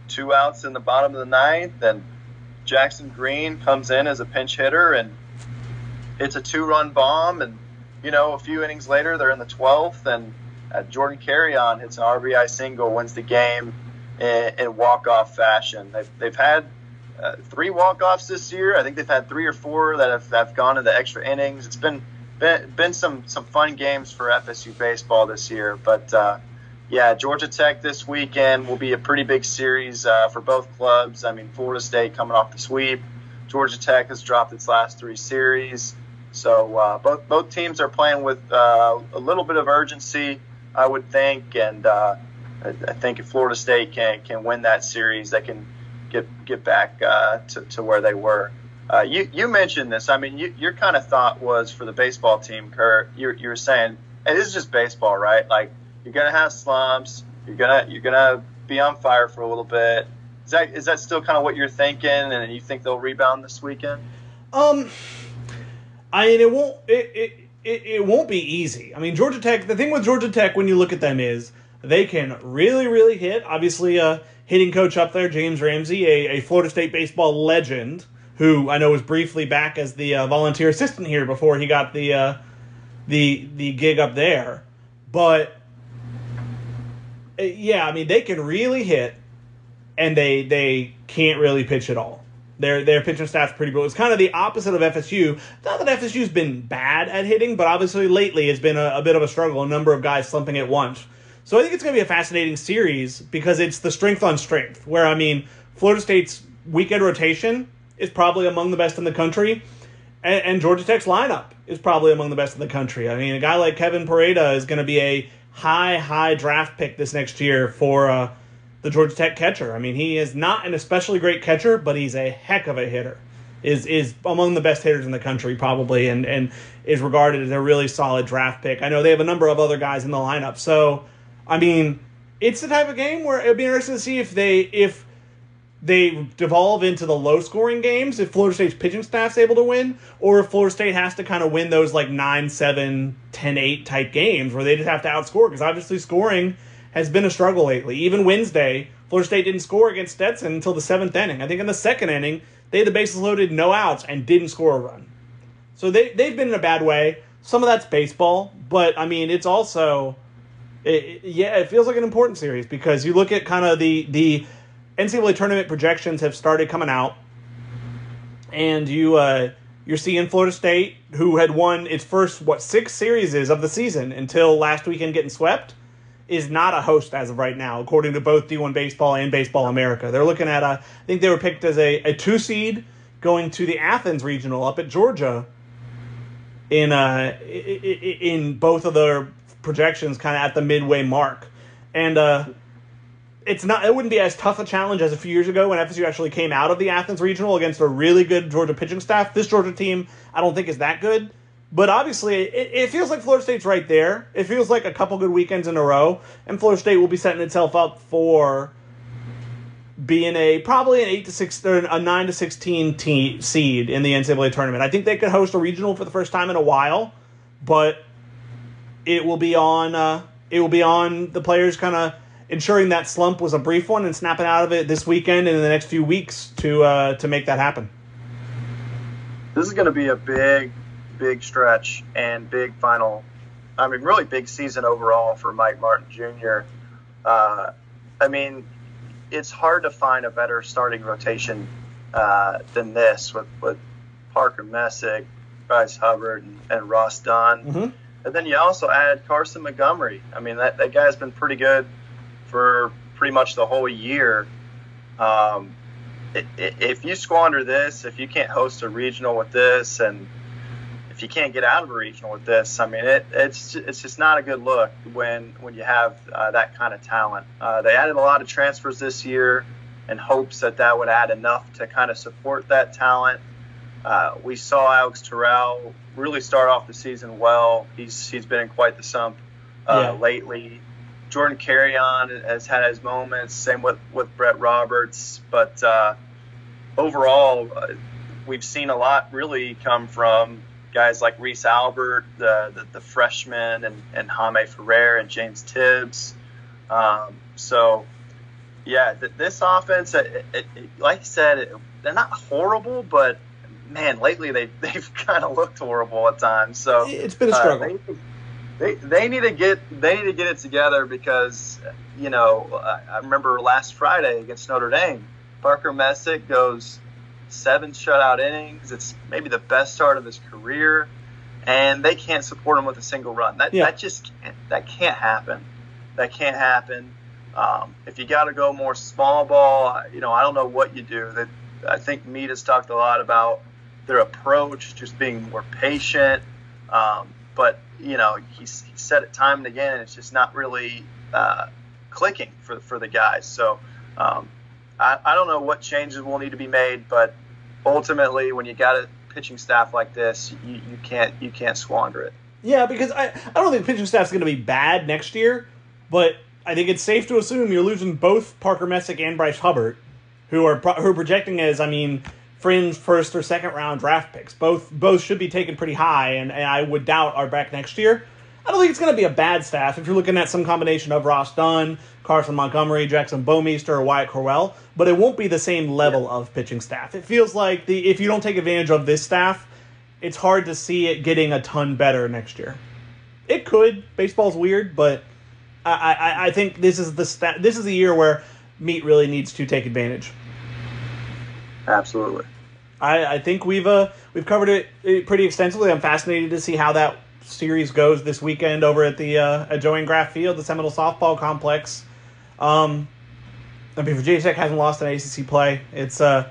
two outs in the bottom of the ninth, and Jackson Green comes in as a pinch hitter and it's a two run bomb and you know, a few innings later, they're in the 12th, and uh, Jordan Carrion hits an RBI single, wins the game in, in walk off fashion. They've, they've had uh, three walk offs this year. I think they've had three or four that have, have gone into extra innings. It's been been, been some some fun games for FSU baseball this year, but. Uh, yeah, Georgia Tech this weekend will be a pretty big series uh, for both clubs. I mean, Florida State coming off the sweep. Georgia Tech has dropped its last three series. So uh, both both teams are playing with uh, a little bit of urgency, I would think, and uh, I think if Florida State can can win that series, they can get get back uh, to, to where they were. Uh, you you mentioned this. I mean, you, your kind of thought was for the baseball team, Curt. You you were saying, hey, this is just baseball, right? Like you're gonna have slumps. You're gonna you're gonna be on fire for a little bit. Is that is that still kind of what you're thinking? And you think they'll rebound this weekend? Um I mean, it won't it, it it it won't be easy. I mean, Georgia Tech. The thing with Georgia Tech when you look at them is they can really really hit. Obviously, a uh, hitting coach up there, James Ramsey, a, a Florida State baseball legend, who I know was briefly back as the uh, volunteer assistant here before he got the uh, the the gig up there. But uh, yeah, I mean, they can really hit, and they they can't really pitch at all. Their their pitching staff's pretty good. It's kind of the opposite of FSU. Not that FSU's been bad at hitting, but obviously lately it's been a, a bit of a struggle. A number of guys slumping at once. So I think it's going to be a fascinating series because it's the strength on strength. Where I mean, Florida State's weekend rotation is probably among the best in the country, and, and Georgia Tech's lineup is probably among the best in the country. I mean, a guy like Kevin Parada is going to be a high high draft pick this next year for. Uh, the Georgia Tech catcher. I mean, he is not an especially great catcher, but he's a heck of a hitter. Is is among the best hitters in the country probably, and and is regarded as a really solid draft pick. I know they have a number of other guys in the lineup, so I mean, it's the type of game where it'd be interesting to see if they if they devolve into the low scoring games if Florida State's pitching staff's able to win, or if Florida State has to kind of win those like 9 7, 10 8 type games where they just have to outscore because obviously scoring has been a struggle lately. Even Wednesday, Florida State didn't score against Stetson until the seventh inning. I think in the second inning, they had the bases loaded, no outs, and didn't score a run. So they, they've been in a bad way. Some of that's baseball, but I mean, it's also, it, yeah, it feels like an important series because you look at kind of the, the NCAA tournament projections have started coming out, and you, uh, you're seeing Florida State, who had won its first, what, six series of the season until last weekend getting swept is not a host as of right now, according to both D1 Baseball and Baseball America. They're looking at a, I think they were picked as a, a two seed going to the Athens regional up at Georgia. In uh, in both of their projections, kind of at the midway mark, and uh, it's not. It wouldn't be as tough a challenge as a few years ago when FSU actually came out of the Athens regional against a really good Georgia pitching staff. This Georgia team, I don't think, is that good but obviously, it, it, feels like Florida State's right there. It feels like a couple good weekends in a row, and Florida State will be setting itself up for being a probably an eight to six or a nine to sixteen seed in the NCAA tournament. I think they could host a regional for the first time in a while, but it will be on uh, it will be on the players kind of ensuring that slump was a brief one and snapping out of it this weekend and in the next few weeks to uh, to make that happen. This is going to be a big, big stretch and big final. I mean, really big season overall for Mike Martin Jr. Uh, I mean, it's hard to find a better starting rotation uh, than this with, with Parker Messick, Bryce Hubbart, and, and Ross Dunn. Mm-hmm. And then you also add Carson Montgomery. I mean, that, that guy's been pretty good for pretty much the whole year. Um, if you squander this, if you can't host a regional with this, and if you can't get out of a regional with this, I mean, it, it's it's just not a good look when when you have uh, that kind of talent. Uh, they added a lot of transfers this year in hopes that that would add enough to kind of support that talent. Uh, we saw Alex Toral really start off the season well. He's he's been in quite the sump uh, yeah. lately. Jordan Carrion has had his moments. Same with with Brett Roberts, but uh, overall, uh, we've seen a lot really come from guys like Reese Albert, the the, the freshman, and and Jaime Ferrer and James Tibbs. Um, so, yeah, th- this offense, it, it, it, like I said, they're not horrible, but man, lately they they've kind of looked horrible at times. So it's been a struggle. Uh, they, they they need to get they need to get it together because you know I remember last Friday against Notre Dame, Parker Messick goes seven shutout innings. It's maybe the best start of his career, and they can't support him with a single run. That yeah. that just can't, that can't happen. That can't happen. Um, if you got to go more small ball, you know I don't know what you do. That I think Meat has talked a lot about their approach, just being more patient. Um, but you know, he's, he said it time and again, and it's just not really uh, clicking for for the guys. So um, I, I don't know what changes will need to be made, but ultimately, when you got a pitching staff like this, you, you can't you can't squander it. Yeah, because I I don't think pitching staff's going to be bad next year, but I think it's safe to assume you're losing both Parker Messick and Bryce Hubbart, who are who are projecting as I mean fringe first or second round draft picks. Both both should be taken pretty high, and, and I would doubt are back next year. I don't think it's going to be a bad staff if you're looking at some combination of Ross Dunn, Carson Montgomery, Jackson Baumeister, or Wyatt Crowell, but it won't be the same level yeah. of pitching staff. It feels like the if you don't take advantage of this staff, it's hard to see it getting a ton better next year. It could. Baseball's weird, but I, I, I think this is the sta- this is the year where Meat really needs to take advantage. Absolutely. I, I think we've uh, we've covered it pretty extensively. I'm fascinated to see how that series goes this weekend over at the uh, at Graf Field, the Seminole Softball Complex. Um, I mean, Virginia Tech hasn't lost an ACC play. It's uh,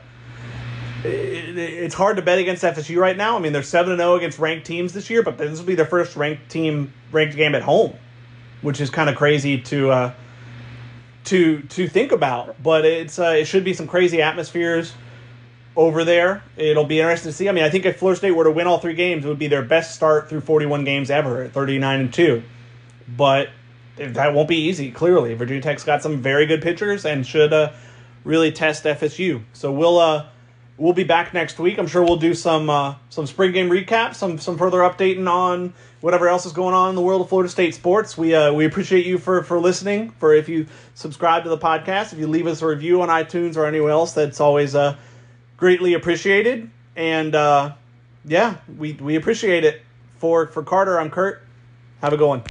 it, it's hard to bet against FSU right now. I mean, they're seven and zero oh against ranked teams this year, but this will be their first ranked team ranked game at home, which is kind of crazy to uh, to to think about. But it's uh, it should be some crazy atmospheres over there. It'll be interesting to see. I mean, I think if Florida State were to win all three games, it would be their best start through 41 games ever at 39 and 2. But that won't be easy, clearly. Virginia Tech's got some very good pitchers and should uh, really test FSU. So we'll uh, we'll be back next week. I'm sure we'll do some uh, some spring game recap, some some further updating on whatever else is going on in the world of Florida State sports. We uh, we appreciate you for for listening. For if you subscribe to the podcast, if you leave us a review on iTunes or anywhere else, that's always uh greatly appreciated. And uh, yeah, we we appreciate it. For for Carter, I'm Curt. Have a good one.